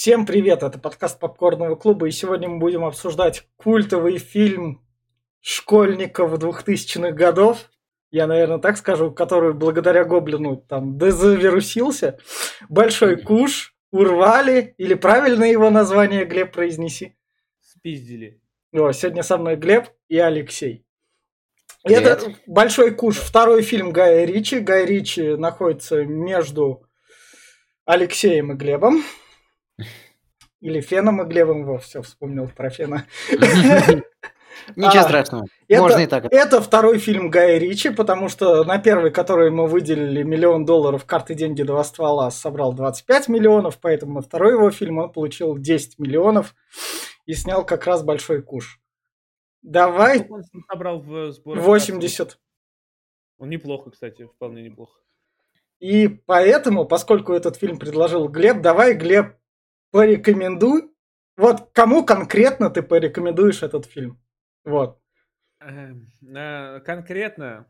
Всем привет, это подкаст Попкорного клуба, и сегодня мы будем обсуждать культовый фильм школьников 2000-х годов, я, наверное, так скажу, который благодаря Гоблину там дезавирусился. Большой куш, урвали, или правильно его название, Глеб, произнеси? Спиздили. О, сегодня со мной Глеб и Алексей. Привет. Это «Большой куш», второй фильм Гая Ричи. Гай Ричи находится между Алексеем и Глебом. Или Феном и Глебом. Во, все, вспомнил про Фена. Ничего а, страшного. Это, Можно и так. Это второй фильм Гая Ричи, потому что на первый, который мы выделили миллион долларов, карты деньги два ствола, собрал 25 миллионов, поэтому на второй его фильм он получил 10 миллионов и снял как раз большой куш. Давай. Он собрал в сбор. 80. Он неплохо, кстати, вполне неплохо. И поэтому, поскольку этот фильм предложил Глеб, давай, Глеб, порекомендуй. Вот кому конкретно ты порекомендуешь этот фильм? Вот. Эм, э, конкретно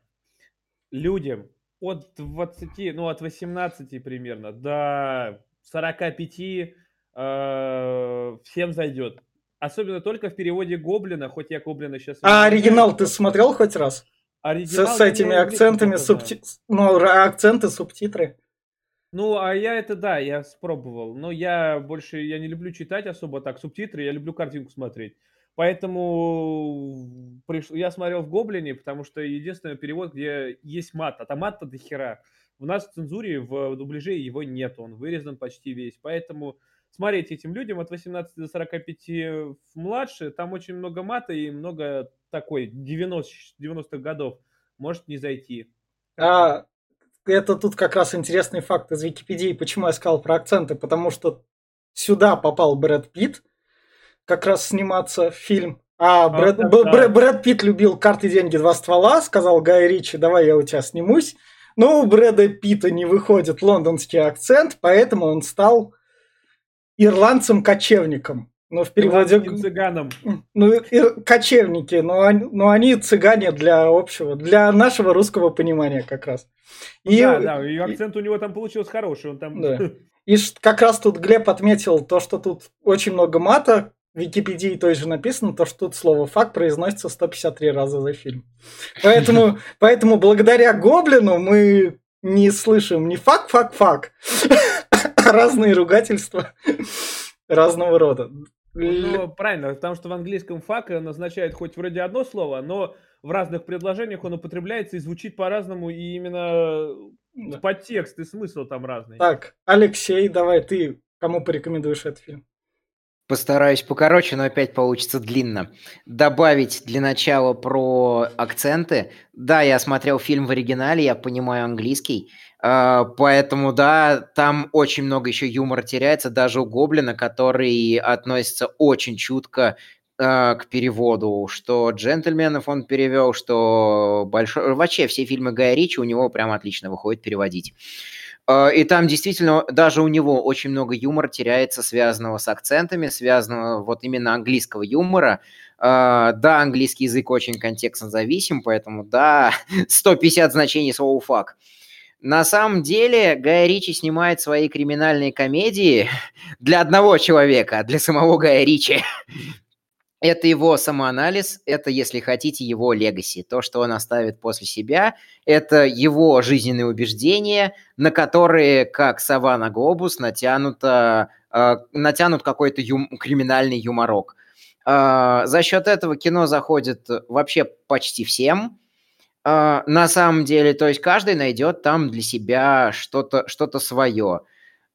людям от 20, ну от 18 примерно до 45 э, всем зайдет. Особенно только в переводе Гоблина, хоть я Гоблина сейчас... А оригинал ты смотрел хоть раз? Оригинал с, с этими акцентами, субти... ну, акценты, субтитры. Ну, а я это, да, я спробовал. Но я больше, я не люблю читать особо так субтитры, я люблю картинку смотреть. Поэтому приш... я смотрел в Гоблине, потому что единственный перевод, где есть мат, а там мат-то до хера. У нас в цензуре, в дубляже его нет, он вырезан почти весь. Поэтому смотреть этим людям от 18 до 45 младше, там очень много мата и много такой 90, 90-х годов. Может не зайти. А, это тут как раз интересный факт из Википедии, почему я сказал про акценты, потому что сюда попал Брэд Питт, как раз сниматься фильм. А, а Брэд, да, Брэд, Брэд Питт любил карты, деньги, два ствола, сказал Гай Ричи, давай я у тебя снимусь. Но у Брэда Питта не выходит лондонский акцент, поэтому он стал ирландцем-кочевником. Ну, в переводе... цыганом. Ну, и, кочевники, но они, но они цыгане для общего, для нашего русского понимания как раз. И, да, да, и акцент у него там получился хороший. Он там... Да. И как раз тут Глеб отметил то, что тут очень много мата, в Википедии той же написано, то, что тут слово «fuck» произносится 153 раза за фильм. Поэтому, поэтому благодаря Гоблину мы не слышим ни «fuck, fuck, fuck», а разные ругательства разного рода. Ну, правильно, потому что в английском «фак» он означает хоть вроде одно слово, но в разных предложениях он употребляется и звучит по-разному, и именно да. подтекст и смысл там разный. Так, Алексей, давай ты кому порекомендуешь этот фильм? Постараюсь покороче, но опять получится длинно. Добавить для начала про акценты. Да, я смотрел фильм в оригинале, я понимаю английский. Uh, поэтому, да, там очень много еще юмора теряется, даже у Гоблина, который относится очень чутко uh, к переводу, что «Джентльменов» он перевел, что большой... Вообще все фильмы Гая Ричи у него прям отлично выходит переводить. А, и там действительно даже у него очень много юмора теряется, связанного с акцентами, связанного вот именно английского юмора. А, да, английский язык очень контекстно зависим, поэтому да, 150 значений слова «фак». На самом деле Гай Ричи снимает свои криминальные комедии для одного человека, для самого Гая Ричи. Это его самоанализ, это, если хотите, его легаси. То, что он оставит после себя, это его жизненные убеждения, на которые, как сова на глобус, натянуто, э, натянут какой-то юм, криминальный юморок. Э, за счет этого кино заходит вообще почти всем. Э, на самом деле, то есть каждый найдет там для себя что-то что свое.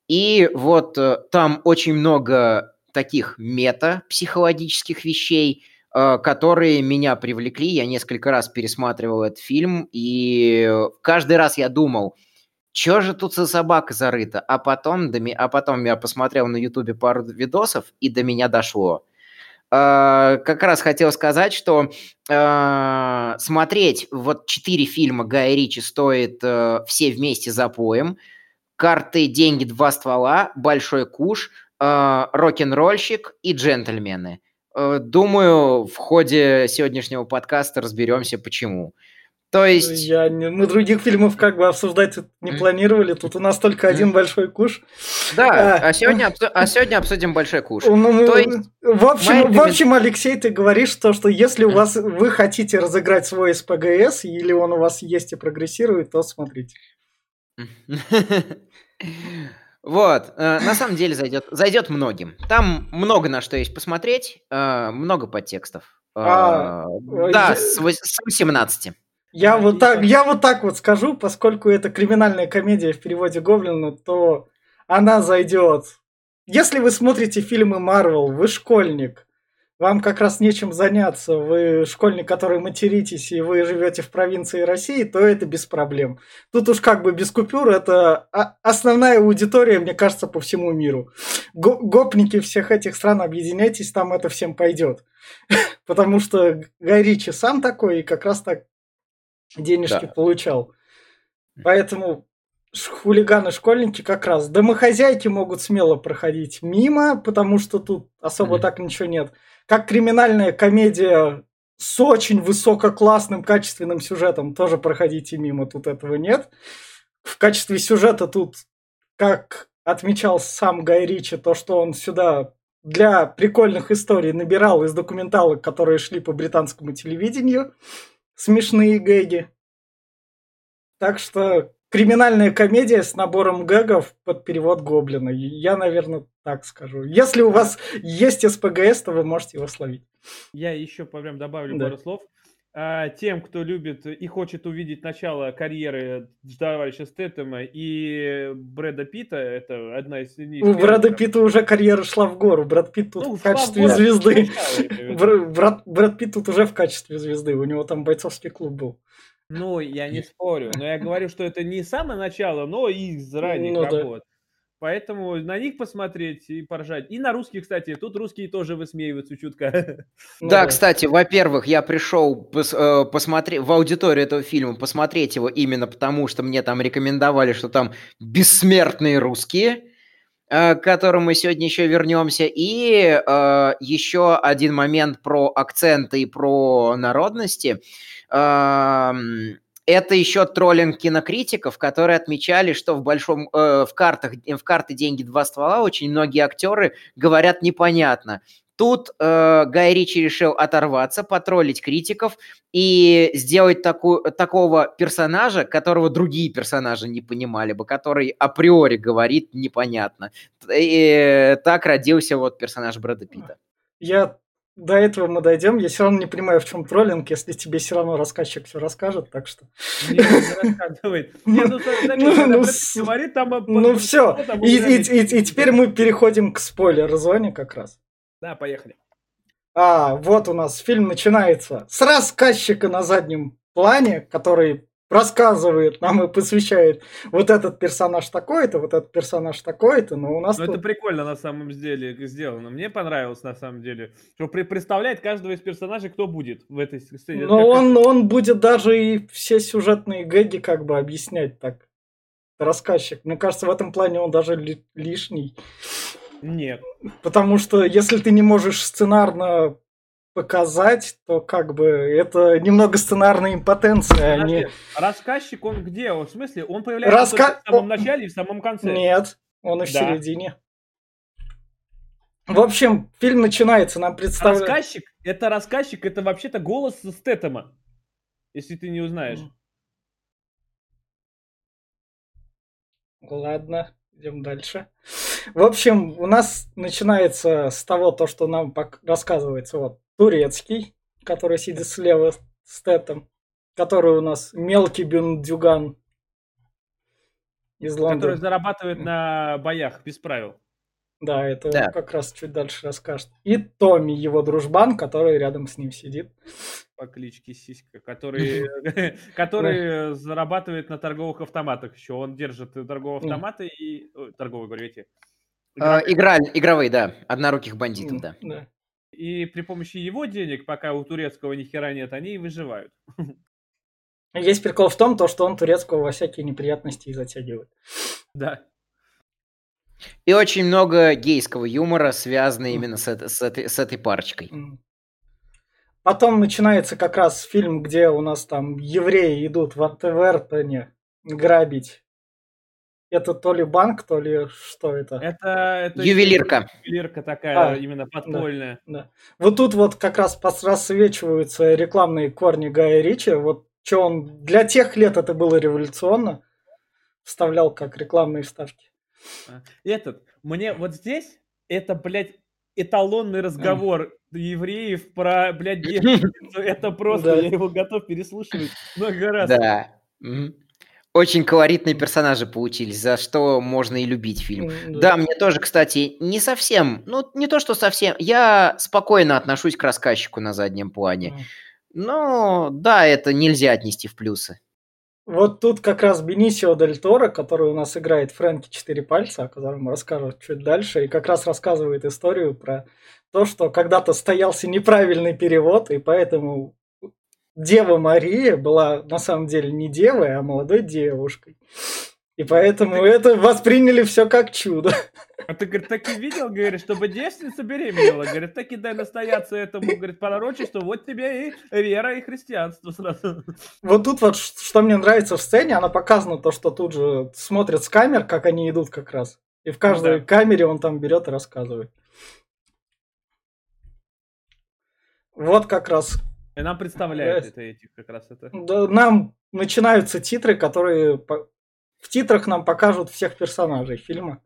И вот э, там очень много таких мета-психологических вещей, э, которые меня привлекли. Я несколько раз пересматривал этот фильм, и каждый раз я думал, что же тут за собака зарыта? А потом, а потом я посмотрел на ютубе пару видосов, и до меня дошло. Uh, как раз хотел сказать, что uh, смотреть вот четыре фильма Гая Ричи стоит uh, все вместе за поем. Карты, деньги, два ствола, большой куш – э, рок-н-ролльщик и джентльмены. Э, думаю, в ходе сегодняшнего подкаста разберемся, почему. То есть... Я не, мы других фильмов как бы обсуждать не планировали. Тут у нас только один большой куш. Да, а, а, сегодня, обсу... а сегодня обсудим большой куш. Ну, ну, то есть... В общем, в общем, Алексей, ты говоришь то, что если у вас вы хотите разыграть свой СПГС, или он у вас есть и прогрессирует, то смотрите. Вот, э, на самом деле зайдет, зайдет многим. Там много на что есть посмотреть, э, много подтекстов. А, э, да, я... с, с 18. Я вот, так, я вот так вот скажу, поскольку это криминальная комедия в переводе Гоблина, то она зайдет. Если вы смотрите фильмы Марвел, вы школьник, вам как раз нечем заняться, вы школьник, который материтесь, и вы живете в провинции России, то это без проблем. Тут уж как бы без купюр, это основная аудитория, мне кажется, по всему миру. Гопники всех этих стран, объединяйтесь, там это всем пойдет. Потому что Гай Ричи сам такой, и как раз так денежки да. получал. Поэтому хулиганы-школьники как раз. Домохозяйки могут смело проходить мимо, потому что тут особо mm-hmm. так ничего нет. Как криминальная комедия с очень высококлассным, качественным сюжетом тоже проходите мимо, тут этого нет. В качестве сюжета тут, как отмечал сам Гай Ричи, то, что он сюда для прикольных историй набирал из документалок, которые шли по британскому телевидению смешные гэги. Так что криминальная комедия с набором гэгов под перевод Гоблина. Я, наверное, так скажу. Если у вас есть СПГС, то вы можете его словить. Я еще прям добавлю да. пару слов. А, тем, кто любит и хочет увидеть начало карьеры товарища Стэттема и Брэда Питта, это одна из... У Брэда Питта уже карьера шла в гору. Брэд Питт тут ну, в качестве звезды. Брэд, Брэд Питт тут уже в качестве звезды. У него там бойцовский клуб был. Ну, я не спорю, но я говорю, что это не самое начало, но и из ранних ну, работ. Да. Поэтому на них посмотреть и поржать. И на русских, кстати, тут русские тоже высмеиваются чутко. Ну да, кстати, во-первых, я пришел пос, э, посмотреть в аудиторию этого фильма, посмотреть его именно потому, что мне там рекомендовали, что там бессмертные русские, э, к которым мы сегодня еще вернемся. И э, еще один момент про акценты и про народности. Э, это еще троллинг кинокритиков, которые отмечали, что в большом э, в картах в карты деньги два ствола очень многие актеры говорят непонятно. Тут э, Гай Ричи решил оторваться, потроллить критиков и сделать такую, такого персонажа, которого другие персонажи не понимали бы, который априори говорит непонятно. И так родился вот персонаж Брэда Питта. Я до этого мы дойдем. Я все равно не понимаю, в чем троллинг, если тебе все равно рассказчик все расскажет, так что... Не, ну Ну все, и теперь мы переходим к спойлер-зоне как раз. Да, поехали. А, вот у нас фильм начинается с рассказчика на заднем плане, который рассказывает нам и посвящает вот этот персонаж такой-то, вот этот персонаж такой-то, но у нас ну, тут... это прикольно на самом деле сделано. Мне понравилось на самом деле, что при представляет каждого из персонажей, кто будет в этой сцене. Но он, он будет даже и все сюжетные гэги как бы объяснять так. Рассказчик. Мне кажется, в этом плане он даже ли, лишний. Нет. Потому что если ты не можешь сценарно показать, то как бы это немного сценарная импотенция. Подожди, они... Рассказчик он где? В смысле, он появляется Раска... в самом начале и в самом конце? Нет, он и в да. середине. В общем, фильм начинается, нам представляют... Рассказчик, это рассказчик, это вообще-то голос Стэттема, если ты не узнаешь. Ладно, идем дальше. В общем, у нас начинается с того, то, что нам рассказывается. Вот турецкий, который сидит слева с Тетом, который у нас мелкий бюндюган из Лондона. Который зарабатывает на боях без правил. Да, это да. как раз чуть дальше расскажет. И Томми, его дружбан, который рядом с ним сидит. По кличке Сиська, который, который зарабатывает на торговых автоматах еще. Он держит торговые автоматы и... Торговые, говорю, эти... Игровые, да. Одноруких бандитов, да. И при помощи его денег, пока у турецкого ни хера нет, они и выживают. Есть прикол в том, то, что он турецкого во всякие неприятности и затягивает. Да. И очень много гейского юмора, связанного именно с, это, с, этой, с этой парочкой. потом начинается как раз фильм, где у нас там евреи идут в Антевертоне грабить. Это то ли банк, то ли что это? Это, это Ювелирка. Ювелирка такая А, именно подпольная. Да. Вот тут вот как раз рассвечиваются рекламные корни Гая Ричи. Вот что он для тех лет это было революционно. Вставлял как рекламные вставки. А, Этот, мне вот здесь, это, блядь, эталонный разговор евреев про, блядь, девственницу. Это просто, Да. я его готов переслушивать много раз. Да. Очень колоритные персонажи получились, за что можно и любить фильм. М, Да, мне тоже, кстати, не совсем, ну, не то, что совсем, я спокойно отношусь к рассказчику на заднем плане. Но, да, это нельзя отнести в плюсы. Вот тут как раз Бенисио Дель Торо, который у нас играет Фрэнки Четыре Пальца, о котором расскажут чуть дальше, и как раз рассказывает историю про то, что когда-то стоялся неправильный перевод, и поэтому Дева Мария была на самом деле не девой, а молодой девушкой. И поэтому это восприняли все как чудо. А ты, говорит, таки видел, говорит, чтобы девственница беременела? Говорит, таки дай настояться этому, говорит, пророчеству, вот тебе и вера, и христианство сразу. Вот тут вот что мне нравится в сцене, она показана то, что тут же смотрят с камер, как они идут как раз. И в каждой Да. камере он там берет и рассказывает. Вот как раз И нам представляют Yes. это этих как раз это. да, нам начинаются титры, которые по- в титрах нам покажут всех персонажей фильма.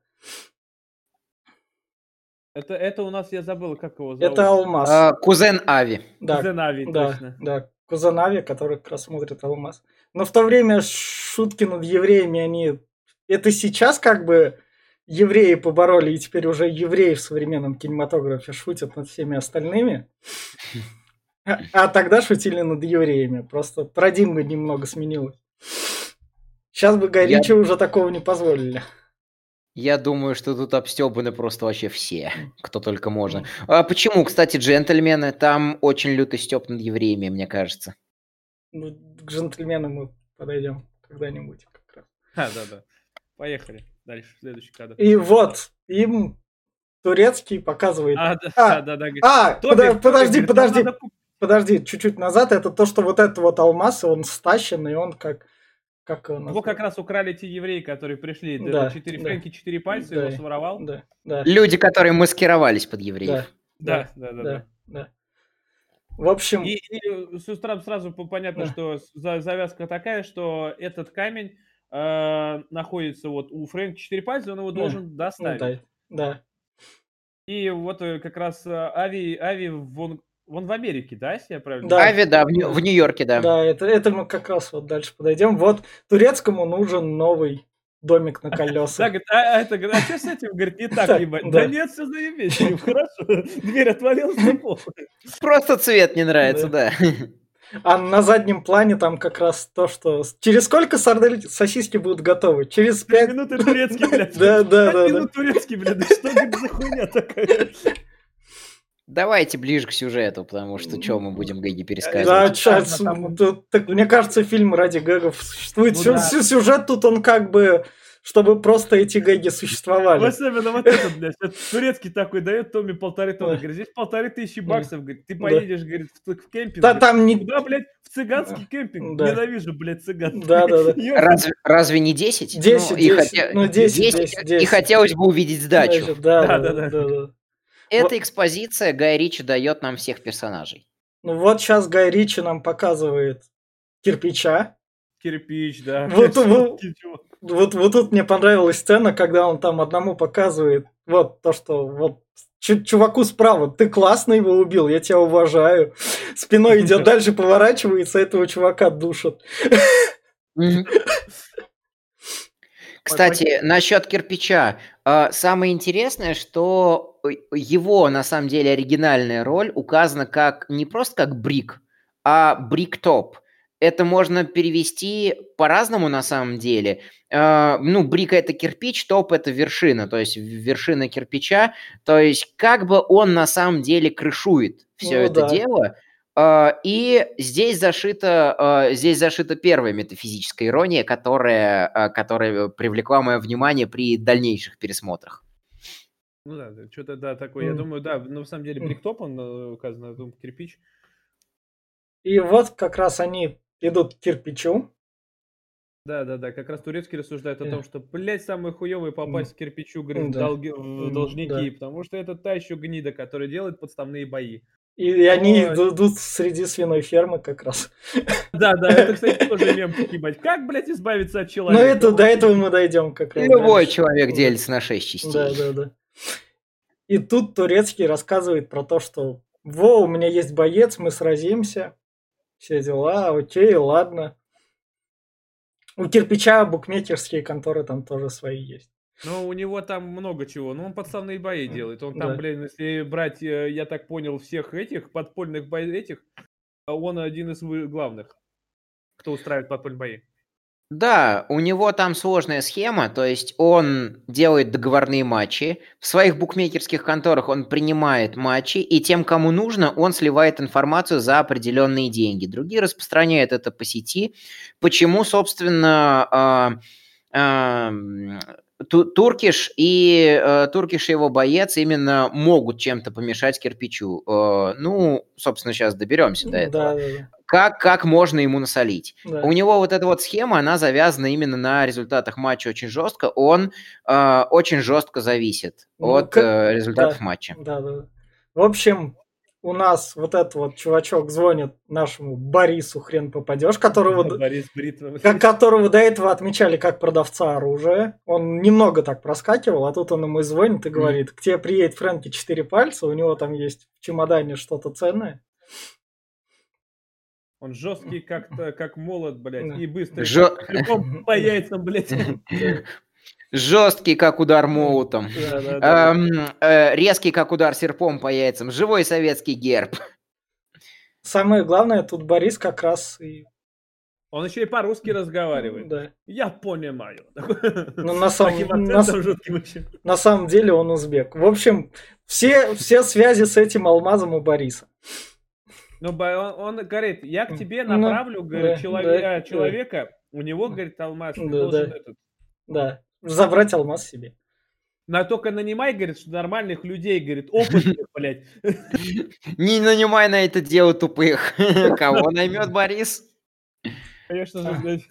Это, это у нас, я забыл, как его зовут. Это Алмаз. А, Кузен Ави. да, Зенави, да, точно. да. Кузанави, который как раз смотрит Алмаз. Но в то время шутки над евреями, они... Это сейчас как бы евреи побороли, и теперь уже евреи в современном кинематографе шутят над всеми остальными. А, а тогда шутили над евреями. Просто парадигма немного сменилась. Сейчас бы Гай Я- уже такого не позволили. Я думаю, что тут обстебаны просто вообще все, кто только можно. А почему, кстати, джентльмены? Там очень лютый степ над евреями, мне кажется. Ну, к джентльменам мы подойдем когда-нибудь как раз. А, да, да. Поехали. Дальше, следующий кадр. И вот, им турецкий показывает А, да, А, да, да, да. А, «Тоби, Тоби, подожди, нам подожди, надо купить». Подожди, чуть-чуть назад. Это то, что вот этот вот алмаз, он стащен, и он как... как он Его как раз украли те евреи, которые пришли. Да, Да, четыре да. Фрэнки, четыре пальца, Да. его своровал. Да, да, Люди, которые маскировались под евреев. да, Да, да, да. да, да. да. В общем, И, и с утра сразу по- понятно, Да. что с- за- завязка такая, что этот камень э, находится вот у Фрэнка четыре пальца, он его Да. должен ну доставить. да, да. И вот э, как раз э, Ави, Ави вон, вон в Америке, да, если я правильно? Да. Ави, да, в, Нью- в Нью-Йорке, да. Да, это, это мы как раз вот дальше подойдем. Вот турецкому нужен новый домик на Да, колесах. говорит, а, это, говорит, а что с этим, говорит, не так, Так, ебать? да. Да нет, все заебись, хорошо, дверь отвалилась, ну. Просто цвет не нравится, да. А на заднем плане там как раз то, что... Через сколько сардель сосиски будут готовы? Через Пять минут турецкий, блядь. Да, да, да, да. минут турецкий, блядь, да что говорит, за хуйня такая? Давайте ближе к сюжету, потому что что мы будем Гэги Да, пересказывать. с- там- тут- так, мне кажется, фильм ради гэгов существует. Ну Сю- да. сю- Сюжет тут он как бы, чтобы просто эти гэги существовали. Особенно вот этот, блядь, турецкий такой дает Томми полторы тонны, Да. говорит, здесь полторы тысячи Да. баксов, говорит, ты Да. поедешь, говорит, в, в кемпинг. Да там не... Куда, блядь, в цыганский кемпинг? Да. Ненавижу, блядь, цыган. Да, да, да. Разве, разве не 10? 10, ну, и 10, хоте- ну, 10, 10, И 10. хотелось бы увидеть сдачу. Да, Да, да, Эта экспозиция Гай Ричи дает нам всех персонажей. Ну вот сейчас Гай Ричи нам показывает кирпича. Кирпич, да. Вот, вот. Вот, вот тут мне понравилась сцена, когда он там одному показывает вот то, что вот чу- чуваку справа, ты классно его убил, я тебя уважаю. Спиной идет дальше, поворачивается, этого чувака душат. Кстати, насчет кирпича. а, Самое интересное, что э, его, на самом деле, оригинальная роль указана как не просто как брик, а бриктоп. Это можно перевести по-разному на самом деле. А, Ну, брик это кирпич, топ это вершина, то есть вершина кирпича. То есть как бы он на самом деле крышует все Ну это да. дело. А, И здесь зашита, здесь зашита первая метафизическая ирония, которая, а, которая привлекла мое внимание при дальнейших пересмотрах. Ну да, что-то да, такой, я М. думаю, да, ну, на самом деле, бриктоп, он э, указан, я думаю, кирпич. И вот как раз они идут к кирпичу. Да, да, да. Как раз турецкий рассуждает о Э. том, что, блядь, самое хуевое попасть к кирпичу, говорит, в, долги- в должники, да. потому что это та еще гнида, которая делает подставные бои. И они Ой. идут среди свиной фермы как раз. Да, да, это, кстати, тоже мемчик, ебать. Как, блядь, избавиться от Но человека? это до этого мы дойдем как раз. Любой дальше. человек делится на шесть частей. Да, да, да. И тут турецкий рассказывает про то, что во, у меня есть боец, мы сразимся. Все дела, окей, ладно. У кирпича букмекерские конторы там тоже свои есть. Ну, у него там много чего. Ну, он подставные бои делает. Он там, Да. блин, если брать, э, я так понял, всех этих подпольных боев этих, а он один из главных, кто устраивает подпольные бои. Да, у него там сложная схема, то есть он делает договорные матчи, в своих букмекерских конторах он принимает матчи, и тем, кому нужно, он сливает информацию за определенные деньги. Другие распространяют это по сети. Почему, собственно, а, а, Туркиш и э, Туркиш и его боец именно могут чем-то помешать кирпичу. Э, ну, собственно, сейчас доберемся до этого. Да, да, Как, как можно ему насолить? да. да. У него вот эта вот схема, она завязана именно на результатах матча очень жестко. Он э, очень жестко зависит Ну, от как- э, результатов да. матча. Да, да. да. В общем, у нас вот этот вот чувачок звонит нашему Борису, хрен попадешь, которого, Борис Бритва. ко- которого до этого отмечали как продавца оружия. Он немного так проскакивал, а тут он ему и звонит и говорит, к тебе приедет Фрэнки четыре пальца, у него там есть в чемодане что-то ценное. Он жесткий, как, как молот, блядь, и быстрый. Жё- по яйцам, блядь. Жесткий, как удар молотом. Да, да, да. Эм, э, резкий, как удар серпом по яйцам. Живой советский герб. Самое главное, тут Борис как раз и... Он еще и по-русски разговаривает. Да. Я понимаю. Ну, на С самом- таким на. На самом деле он узбек. В общем, все, все связи с этим алмазом у Бориса. Ну, он, он говорит, я к тебе Ну, направлю говорит, да, челове- да, человека, у него, говорит, алмаз, Да, должен да. этот. Да. Забрать алмаз себе. На только нанимай, говорит, что нормальных людей, говорит, опытных, блядь. Не нанимай на это дело тупых. Кого наймет Борис? Конечно же, А. блядь,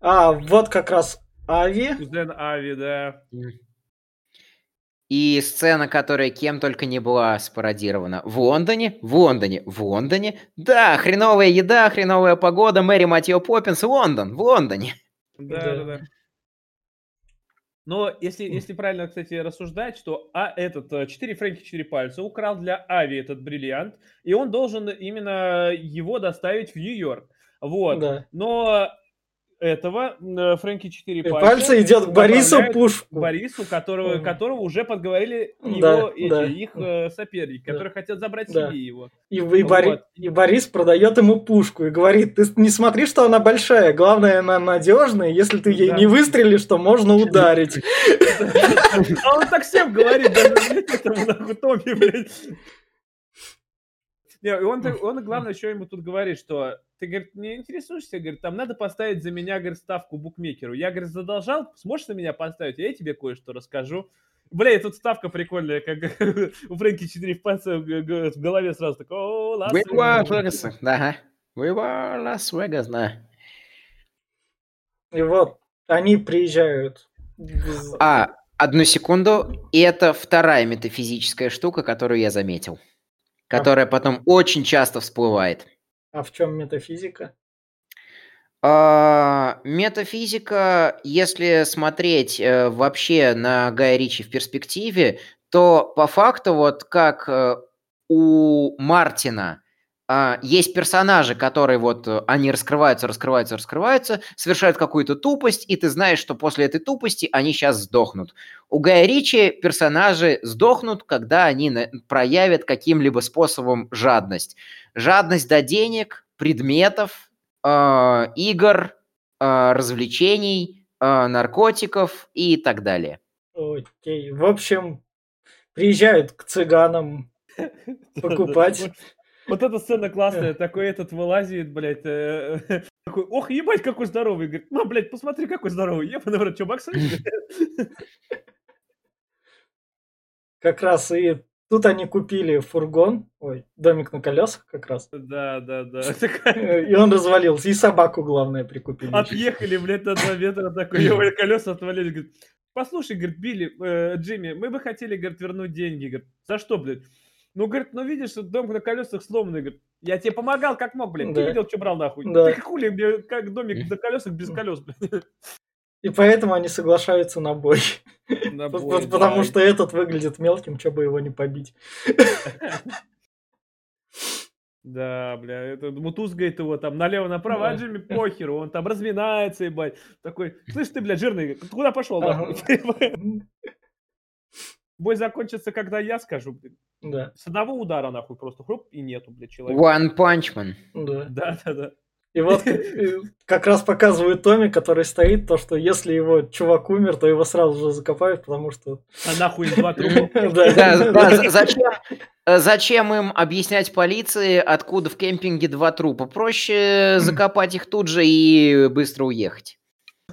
А, вот как раз Ави. кузен Ави, да. И сцена, которая кем только не была спародирована. В Лондоне, в Лондоне, в Лондоне. Да, хреновая еда, хреновая погода, Мэри Матьё Поппинс, Лондон, в Лондоне. Да. да, да. Но если, если правильно, кстати, рассуждать, что а этот э, 4 Фрэнки 4 пальца украл для Ави этот бриллиант, и он должен именно его доставить в Нью-Йорк. Вот. Да. Но этого э, Фрэнки 4 И пальца, пальцы идет к Борису к Борису, которого, Мгм. которого уже подговорили Да, его, эти, да. их э, соперники, Да. которые хотят забрать Да. себе его. И, и Бори- Вот. и Борис продает ему пушку и говорит, ты не смотри, что она большая, главное, она надежная, если ты ей Да. не выстрелишь, то можно ударить. А он так всем говорит, даже блядь, этому нахуй Томми, блядь. Не, и он, он, главное, еще ему тут говорит, что ты, говорит, не интересуешься, говорит, там надо поставить за меня, говорит, ставку букмекеру. Я, говорит, задолжал, сможешь за меня поставить? Я тебе кое-что расскажу. Бля, и тут ставка прикольная, как у Фрэнки 4 в пальце в голове сразу так, о, Лас We were Вегас». Vegas, Ага. We were Las Vegas, да. И вот они приезжают. А, одну секунду. И это вторая метафизическая штука, которую я заметил. Которая потом очень часто всплывает. А в чем метафизика? А, метафизика, если смотреть э, вообще на Гая Ричи в перспективе, то по факту вот как э, у Мартина а, есть персонажи, которые вот э, они раскрываются, раскрываются, раскрываются, совершают какую-то тупость, и ты знаешь, что после этой тупости они сейчас сдохнут. У Гая Ричи персонажи сдохнут, когда они на- проявят каким-либо способом жадность. Жадность до денег, предметов, э, игр, э, развлечений, э, наркотиков и так далее. Окей. В общем, приезжают к цыганам покупать. Вот, эта сцена классная, такой этот вылазит, блядь, э, такой, ох, ебать, какой здоровый, говорит, ну, блядь, посмотри, какой здоровый, в рот, что, боксуешь? Как раз и тут они купили фургон, ой, домик на колесах как раз. Да, да, да. Э, И он развалился. И собаку, главное, прикупили. Отъехали, блядь, на два метра, такой, колеса отвалились, говорит, послушай, говорит, Билли, э, Джимми, мы бы хотели, говорит, вернуть деньги, говорит, за что, блядь? Ну, говорит, ну видишь, что дом на колесах сломанный, говорит, я тебе помогал как мог, ты Да. видел, что брал нахуй? Да. Ты хули мне, как домик на колесах без колес, блядь. И поэтому они соглашаются на бой. На бой, Потому да. что этот выглядит мелким, что бы его не побить. Да, бля, это мутузгает его там налево-направо, а Да. Джимми похеру, он там разминается, ебать. Такой, слышь ты, бля, жирный, ты куда пошел, Ага. Бой закончится, когда я скажу, блин. Да, С одного удара, нахуй, просто хруп, и нету, бля, человека. One Punch Man. да. Да, да, да. И вот как, э, как раз показывает Томми, который стоит, то, что если его чувак умер, то его сразу же закопают, потому что... А нахуй два трупа. Да, да, за- зачем, э, зачем им объяснять полиции, откуда в кемпинге два трупа? Проще закопать их тут же и быстро уехать.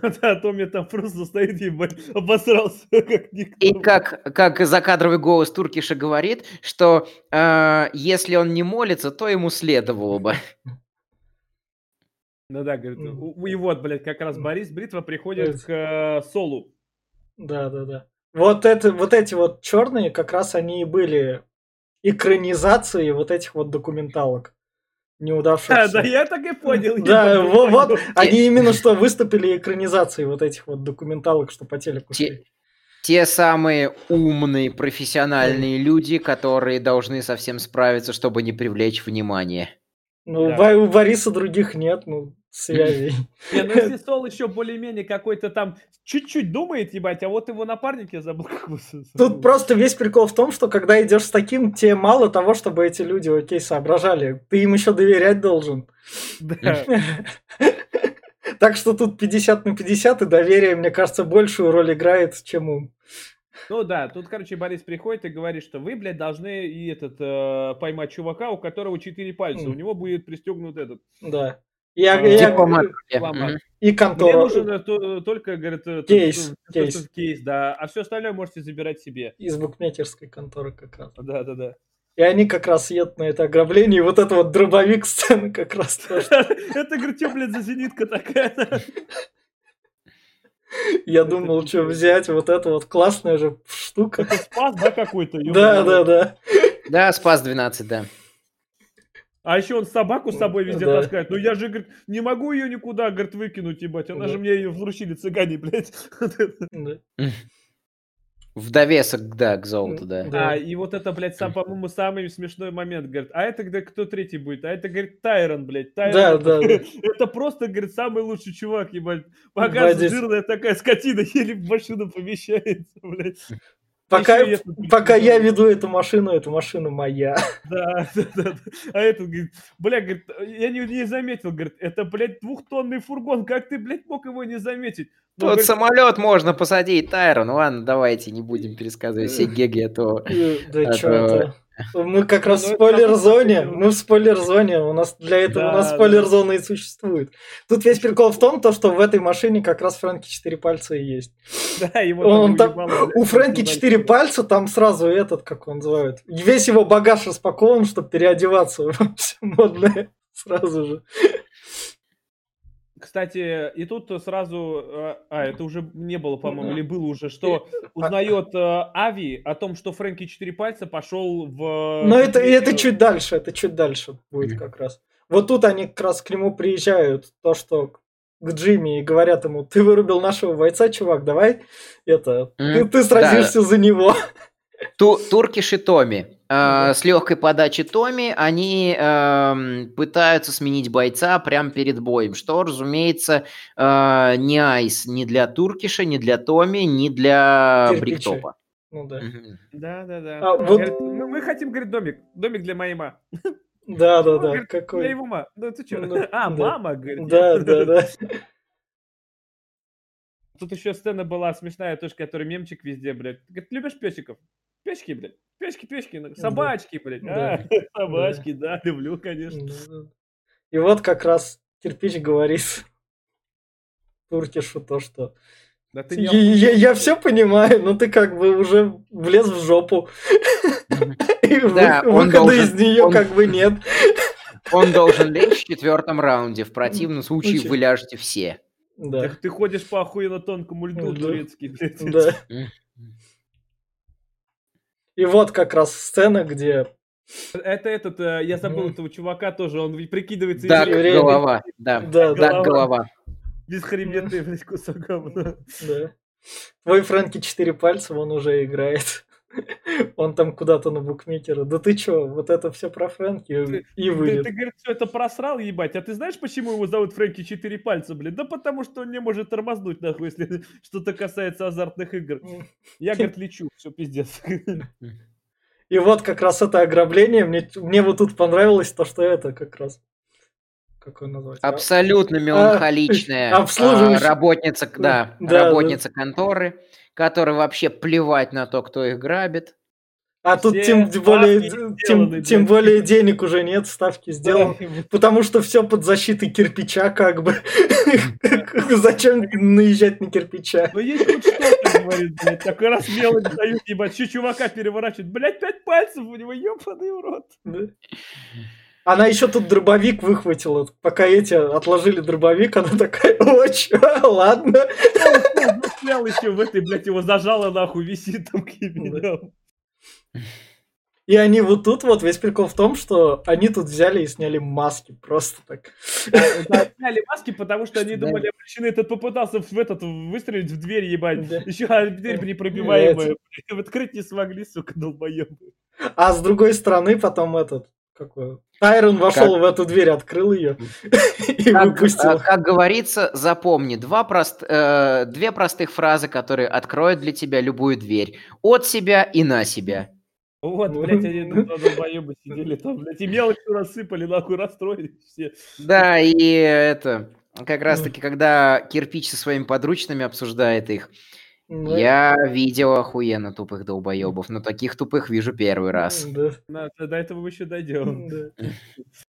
Да, Томми там просто стоит, ебать, обосрался, как никто. И как, как закадровый голос Туркиша говорит, что э, если он не молится, то ему следовало бы. Ну да, говорит, у- и вот, блядь, как раз Борис Бритва приходит Yes. к э, Солу. Да, да, да. Вот, это, вот эти вот черные, как раз они и были экранизацией вот этих вот документалок. А, Неудавшихся. да, я так и понял. Да, вот, они именно что выступили экранизацией вот этих вот документалок, что по телеку Те- шли. Те самые умные, профессиональные люди, которые должны совсем справиться, чтобы не привлечь внимание. Ну, Да. У Бориса других нет, ну, связей. Не, ну если Сол еще более-менее какой-то там чуть-чуть думает, ебать, а вот его напарник, я забыл. Тут просто весь прикол в том, что когда идешь с таким, тебе мало того, чтобы эти люди, окей, соображали. Ты им еще доверять должен. Да. Так что тут 50 на 50, и доверие, мне кажется, большую роль играет, чем ум. Ну да, тут, короче, Борис приходит и говорит, что вы, блядь, должны и этот э, поймать чувака, у которого четыре пальца, у Мгм. него будет пристегнут этот. Да. Я, А, я- Типа Макрофи. Ломат. Мгм. и Мне контора. нужен э, то- только, говорит, э, то- Кейс, то- то- кейс. кейс, да, а все остальное можете забирать себе. Из букмекерской конторы как раз. Да, да, да. И они как раз едут на это ограбление, и вот это вот дробовик сцены как раз тоже. Это, говорит, что, блядь, за зенитка такая? Я думал, что взять вот это вот классная же штука. Это спас, да, какой-то? Да, да, да. Да, спас 12, да. А еще он собаку с собой везде Да. таскает. Ну я же, говорит, не могу ее никуда, говорит, выкинуть, ебать. Она Да. же мне ее взрушили цыгане, блядь. Да. В довесок, да, к золоту, да. Да. А, и вот это, блядь, сам, по-моему, самый смешной момент, говорит, а это, где кто третий будет? А это, говорит, Тайрон, блядь, Тайрон. Да, да, да. это просто, говорит, самый лучший чувак, ебать. Пока жирная такая скотина еле в машину помещается, блядь. Пока, этот пока я веду эту машину, эта машина моя. Да, да, да. А этот говорит, бля, говорит, я не, не заметил, говорит, это, блядь, двухтонный фургон, как ты, блядь, мог его не заметить? Ну, Тут говорит, самолет можно посадить, Тайрон. Ладно, давайте не будем пересказывать все геги, а то... Э, Да что это? Мы как раз в Ну, спойлер-зоне. Мы в спойлер-зоне. У нас для этого у нас спойлер-зона и существует. Тут весь прикол в том, то, что в этой машине как раз Фрэнки 4 пальца и есть. Да, его Он там У Фрэнки. 4 пальца, там сразу этот, как он называют. Весь его багаж распакован, чтобы переодеваться. Всё модное сразу же. Кстати, и тут сразу, э, а, это уже не было, по-моему, или было уже, что узнает э, Ави о том, что Фрэнки Четыре Пальца пошел в... Но это, это Питер. чуть дальше, это чуть дальше будет как раз. Вот тут они как раз к нему приезжают, то, что к Джимми и говорят ему, ты вырубил нашего бойца, чувак, давай это, ты, ты сразишься за него. Ту- Туркиш и Томми. Мгм. Э, С легкой подачи Томми они эм, пытаются сменить бойца прямо перед боем, что, разумеется, э, не айс ни для Туркиша, ни для Томми, ни для Кирпичи. Э, Бриктопа. Ну да. Да, да, да. А, вот- Говорит, «Ну, мы хотим, говорит, домик. Домик для моей мамы. Да, да, да, Говорит, Для какой. его мамы. Ну ты что? Ну, А, да. мама, говорит. Да, да, да. Тут еще сцена была смешная, тоже, который мемчик везде, блядь. Говорит, любишь песиков? Песики, блядь. Песики, песики. ну, Собачки, блядь. Да. А, собачки, да, люблю, конечно. Да. И вот как раз кирпич говорит Туркишу то, что Да ты не Я, я, я все понимаю, но ты как бы уже влез в жопу. И вы- Да, он выхода должен- из нее он- как бы нет. Он должен лечь в четвертом раунде. В противном случае Случае. вы ляжете все. Да, Так ты ходишь по охуенно тонкому льду Да. турецкий, блядь. да. И вот как раз сцена, где Это этот, э, я забыл этого чувака тоже, он ведь прикидывается время. голова. Да, Да, да, голова. бесхребетный, блядь, кусок говна. да. Твой Фрэнки четыре пальца, он уже играет. Он там куда-то на букмекера. Да ты чё, вот это все про Фрэнки Ты- и Ты, вылет. ты, говорит, все это просрал, ебать. А ты знаешь, почему его зовут Фрэнки Четыре Пальца, блин? Да потому что он не может тормознуть, нахуй, если что-то касается азартных игр. Я, говорит, лечу, все, пиздец. И вот как раз это ограбление, мне, мне вот тут понравилось то, что это как раз... Как его назвать? А, Абсолютно меланхоличная а, работница, да, Да, работница конторы, которой вообще плевать на то, кто их грабит. А тут Все тем более, ставки тем, сделаны, тем более денег уже нет, ставки сделаны. Потому что все под защитой кирпича, как бы. Зачем наезжать на кирпича? Ну есть хоть что-то, говорит, блядь. Такой раз мелочь дают, ебать. Че чувака переворачивают. Блядь, пять пальцев у него, ебаный урод. Она еще тут дробовик выхватила. Пока эти отложили дробовик, она такая, о, чё, ладно. Застрял еще в этой, блядь, его зажало нахуй, висит там. И они вот тут вот, весь прикол в том, что они тут взяли и сняли маски просто так. Да, Сняли маски, потому что они думали, обречены. Этот попытался в этот выстрелить в дверь, ебать. Да. Еще а, дверь непробиваемая. Открыть не смогли, сука, долбоебы. А с другой стороны потом этот, какой, Тайрон вошел в эту дверь, открыл ее и Как, выпустил. а, как говорится, запомни два прост, э, две простых фразы, которые откроют для тебя любую дверь. От себя и на себя. Вот, блядь, они два долбоебы сидели там, блядь, и мелочью рассыпали, нахуй расстроились все. Да, и это, как раз таки, когда кирпич со своими подручными обсуждает их, Ну, я видел охуенно тупых долбоебов, но таких тупых вижу первый раз. Да, На- До этого мы еще дойдем. да.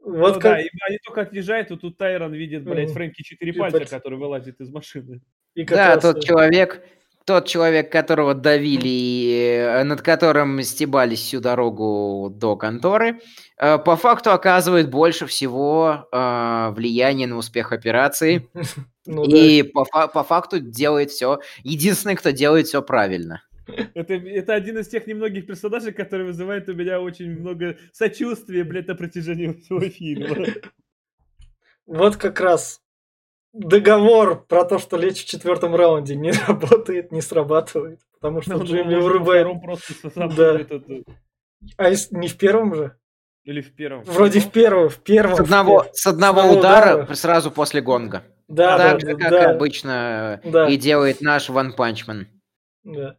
Ну Вот да, как... и они только отъезжают, и тут Тайрон видит, блядь. Фрэнки четыре пальца, который вылазит из машины. и Да, раз, тот э, человек, тот человек, которого давили, э, над которым стебались всю дорогу до конторы, э, по факту оказывает больше всего э, влияния на успех операции. ну да. И по, фа- по факту делает все. Единственный, кто делает все правильно. Это, это один из тех немногих персонажей, который вызывает у меня очень много сочувствия, блядь, на протяжении всего фильма. Вот как раз договор про то, что лечь в четвертом раунде не работает, не срабатывает. Потому что Ну, ну, Джимми во вырубает. просто Да. этот, э, А если не в первом же? Или в первом. Вроде в первом, в первом. С одного, в пер- с одного одного удара, удара. сразу после гонга. Да, так да, же, как да, обычно э, Да. и делает наш One Punch Man. да.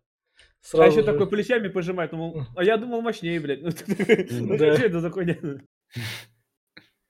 А Сразу еще же. такой плечами пожимает, думал, а я думал мощнее, блядь. Ну, ну, Да. что это за хуйня?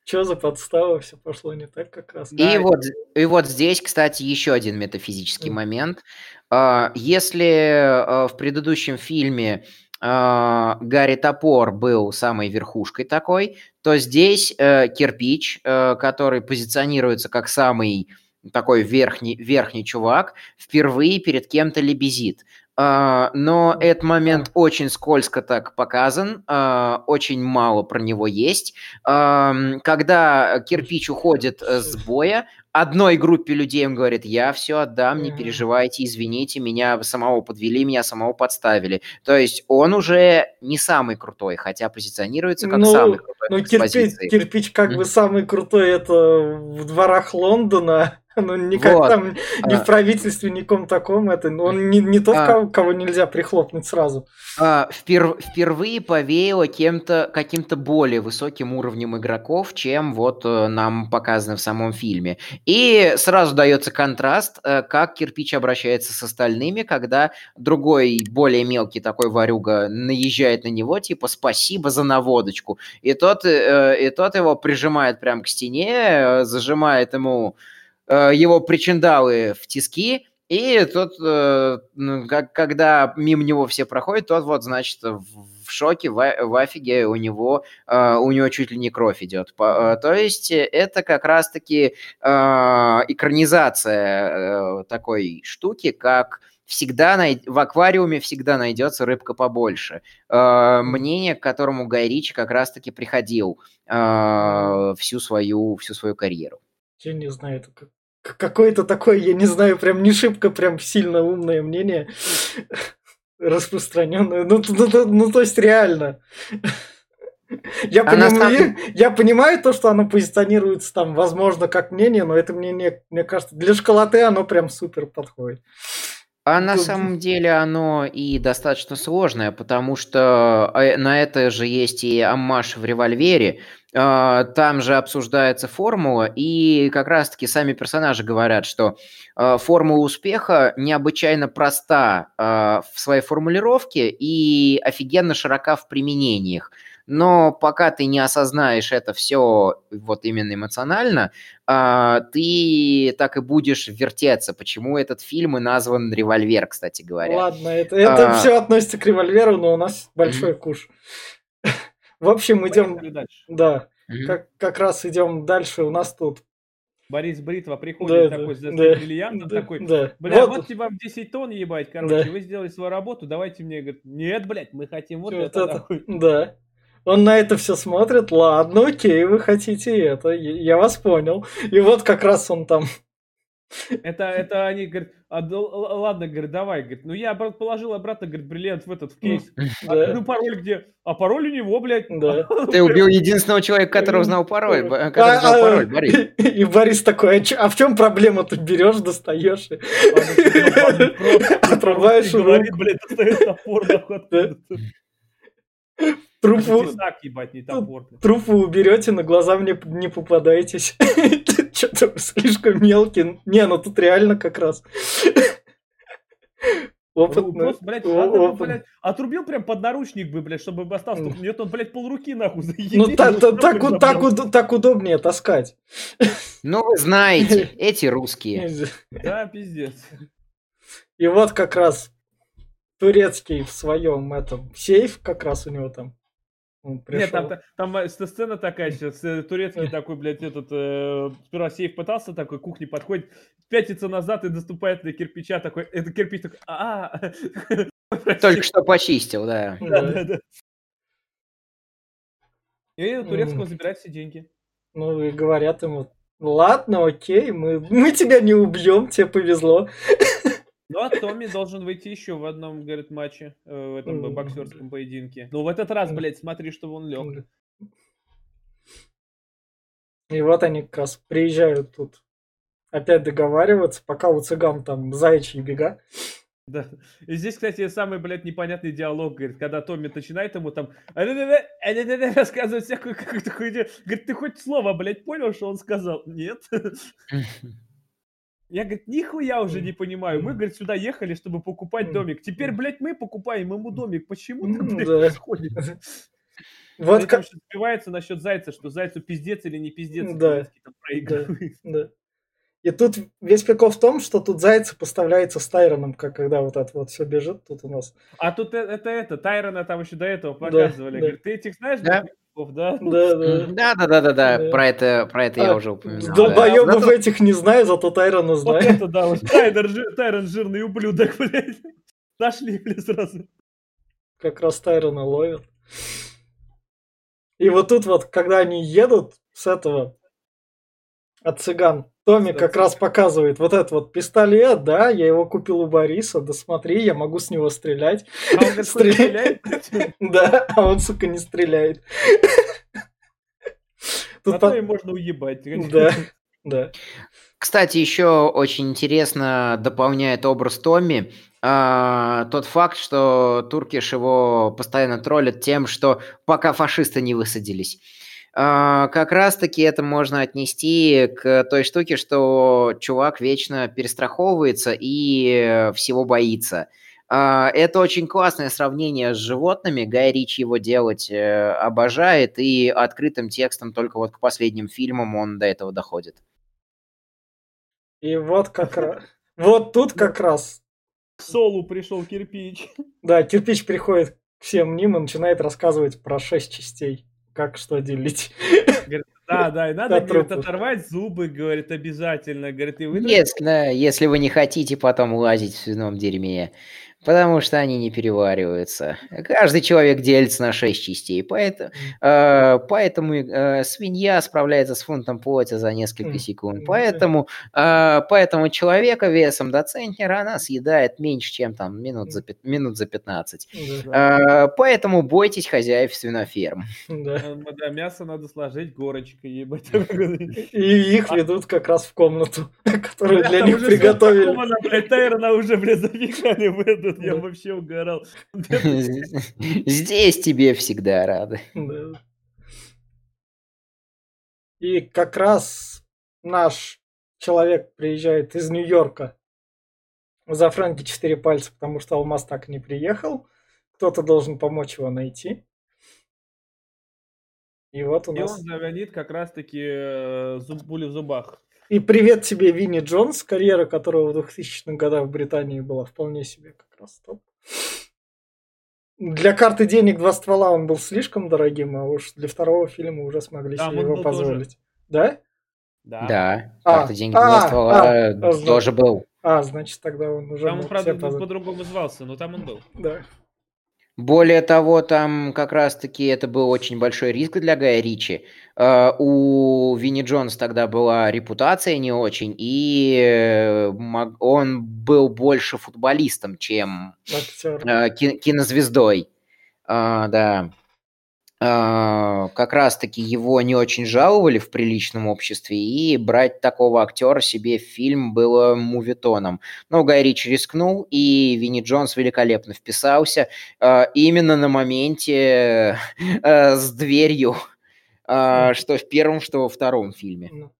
Чё за подстава, все пошло не так как раз. Да. И, вот, и вот здесь, кстати, еще один метафизический Мгм. момент. А, Если а, в предыдущем фильме а, Гарри Топор был самой верхушкой такой, то здесь э, кирпич, э, который позиционируется как самый такой верхний, верхний чувак, впервые перед кем-то лебезит. А, но этот момент очень скользко так показан, а, очень мало про него есть. Ам, Когда кирпич уходит э, с боя, одной группе людей он говорит, я все отдам, не переживайте, извините, меня самого подвели, меня самого подставили. То есть он уже не самый крутой, хотя позиционируется как Ну, самый крутой Ну, кирпич, кирпич как бы самый крутой это в дворах Лондона. Ну, никак Вот. там ни А. в правительстве, ни в ком таком. Это, он не, не тот, А. кого, кого нельзя прихлопнуть сразу. А, впер- впервые повеяло кем-то, каким-то более высоким уровнем игроков, чем вот э, нам показано в самом фильме. И сразу дается контраст, э, как кирпич обращается с остальными, когда другой, более мелкий такой варюга наезжает на него, типа «спасибо за наводочку». И тот, э, и тот его прижимает прямо к стене, зажимает ему его причиндалы в тиски, и тот, э, ну, как, когда мимо него все проходят, тот вот, значит, в- шоке, в, в афиге, у него, э, у него чуть ли не кровь идет. Э, то есть это как раз-таки э, экранизация э, такой штуки, как всегда най... в аквариуме всегда найдется рыбка побольше. Э, мнение, к которому Гай Ричи как раз-таки приходил э, всю, свою, всю свою карьеру. Я не знаю, это как какое-то такое, я не знаю, прям не шибко прям сильно умное мнение распространенное. Ну, ну, ну, ну то есть реально. Я, Она понимаю, став... я понимаю то, что оно позиционируется там, возможно, как мнение, но это мнение, мне кажется, для школоты оно прям супер подходит. А на самом деле оно и достаточно сложное, потому что э, на это же есть и аммаш в револьвере, а, там же обсуждается формула, и как раз-таки сами персонажи говорят, что а, формула успеха необычайно проста а, в своей формулировке и офигенно широка в применениях. Но пока ты не осознаешь это все вот именно эмоционально, ты так и будешь вертеться. Почему этот фильм и назван «Револьвер», кстати говоря. Ладно, это, это а... все относится к «Револьверу», но у нас большой mm-hmm. куш. В общем, идем... Да, mm-hmm. как, как раз идем дальше. У нас тут Борис Бритва приходит да, такой, да, да, бриллиантом, да, такой, да. бля, вот, вот тебе вам 10 тонн ебать, короче, да. вы сделали свою работу, давайте мне, говорит, нет, блядь, мы хотим вот, вот это. это. Да. Он на это все смотрит, ладно, окей, вы хотите это, я вас понял. И вот как раз он там это, это они говорят, а, ладно, говорит, давай, говорит, ну я положил обратно, говорит, бриллиант в этот в кейс. А, ну пароль где? А пароль у него, блядь. Да. Ты убил единственного человека, который узнал пароль, который а, знал пароль, Борис. И Борис такой, а в чем проблема? Ты берешь, достаешь. Отрубаешь руку. блядь, достает топор. Трупу... Тесак, ебать, не топор. Трупу уберете, на глаза мне не попадаетесь. Что-то слишком мелкий. Не, ну тут реально как раз. Опытно. Просто, блядь, надо, блядь, отрубил прям под наручник бы, блядь, чтобы остался. Нет, он, блядь, полруки нахуй заебись. Ну, так, так, так, так, так удобнее таскать. Ну, вы знаете, эти русские. Да, пиздец. И вот как раз турецкий в своем этом сейф, как раз у него там нет, там, там сцена такая сейчас, э, турецкий такой, блядь, этот, э, сперва сейф пытался такой, кухни подходит, пятится назад и наступает на кирпича такой, это кирпич такой, а Только что почистил, да. Да, да, да. И турецкого забирает все деньги. Ну, и говорят ему, ладно, окей, мы, мы тебя не убьем, тебе повезло. Ну, а Томми должен выйти еще в одном, говорит, матче, э, в этом боксерском поединке. Ну, в этот раз, блядь, смотри, чтобы он лег. И вот они как раз приезжают тут опять договариваться, пока у цыган там заячьи бега. Да. И здесь, кстати, самый, блядь, непонятный диалог, говорит, когда Томми начинает ему там рассказывать всякую какую-то хуйню. Говорит, ты хоть слово, блядь, понял, что он сказал? Нет. Я, говорит, нихуя уже не понимаю. Мы, говорит, сюда ехали, чтобы покупать домик. Теперь, блядь, мы покупаем ему домик. Почему это, блядь, да. происходит? Вот как... Сбивается насчет Зайца, что Зайцу пиздец или не пиздец. Да. да. да. И тут весь прикол в том, что тут Зайца поставляется с Тайроном, как когда вот это вот все бежит, тут у нас. А тут это, это, это Тайрона там еще до этого показывали. Да, Говорит, ты этих знаешь, да? Да? Да, да. Да, да, да, да, Про это, про это а, я уже упоминал. Долбоебов да. этих не знаю, зато Тайрона знаю. Вот это да, вот Тайрон, Тайрон жирный ублюдок, блядь. Нашли, блядь, сразу. Как раз Тайрона ловят. И вот тут вот, когда они едут с этого, от цыган, Томми как раз показывает вот этот вот пистолет, да, я его купил у Бориса, да смотри, я могу с него стрелять. А он стреляет? Да, а он, сука, не стреляет. Тут а можно уебать. Да, да. Кстати, еще очень интересно дополняет образ Томми э, тот факт, что Туркиш его постоянно троллит тем, что пока фашисты не высадились. А, как раз-таки это можно отнести к той штуке, что чувак вечно перестраховывается и всего боится. А, это очень классное сравнение с животными. Гай Ричи его делать э, обожает, и открытым текстом только вот к последним фильмам он до этого доходит. И вот как раз... Вот тут как раз... К Солу пришел кирпич. Да, кирпич приходит к всем ним и начинает рассказывать про шесть частей, как что делить. Говорит, да, да, и надо, говорит, оторвать зубы, говорит, обязательно. Говорит, и вы... Если, если вы не хотите потом лазить в свином дерьме. Потому что они не перевариваются. Каждый человек делится на шесть частей. Поэтому, э, поэтому э, свинья справляется с фунтом плоти за несколько секунд. Поэтому, э, поэтому человека весом до центнера она съедает меньше, чем там минут за, минут за 15. Э, поэтому бойтесь хозяев свиноферм. Да. Э, да, мясо надо сложить горочкой, ебать. И их ведут как раз в комнату, которую для них приготовили. Тайрона уже, блядь, запихали в этот этот я вообще угорал. Здесь тебе всегда рады. И как раз наш человек приезжает из Нью-Йорка за Фрэнки четыре пальца, потому что Алмаз так и не приехал. Кто-то должен помочь его найти. И вот у нас... И он завалит как раз-таки э, зуб, пули в зубах. И привет тебе, Винни Джонс, карьера которого в 2000-х годах в Британии была вполне себе как раз топ. Для карты денег два ствола он был слишком дорогим, а уж для второго фильма уже смогли да, себе его позволить. Тоже. Да? Да. Да, а, карта денег а, два ствола а, а, тоже был. А, значит, тогда он уже... Там он, правда, по-другому звался, но там он был. Да. Более того, там как раз-таки это был очень большой риск для Гая Ричи. Э, у Винни Джонс тогда была репутация не очень, и э, он был больше футболистом, чем э, кинозвездой. А, да. А, как раз-таки его не очень жаловали в приличном обществе, и брать такого актера себе в фильм было мувитоном. Но Гай Ричи рискнул, и Винни Джонс великолепно вписался а, именно на моменте э, с дверью, а, что в первом, что во втором фильме. Ну,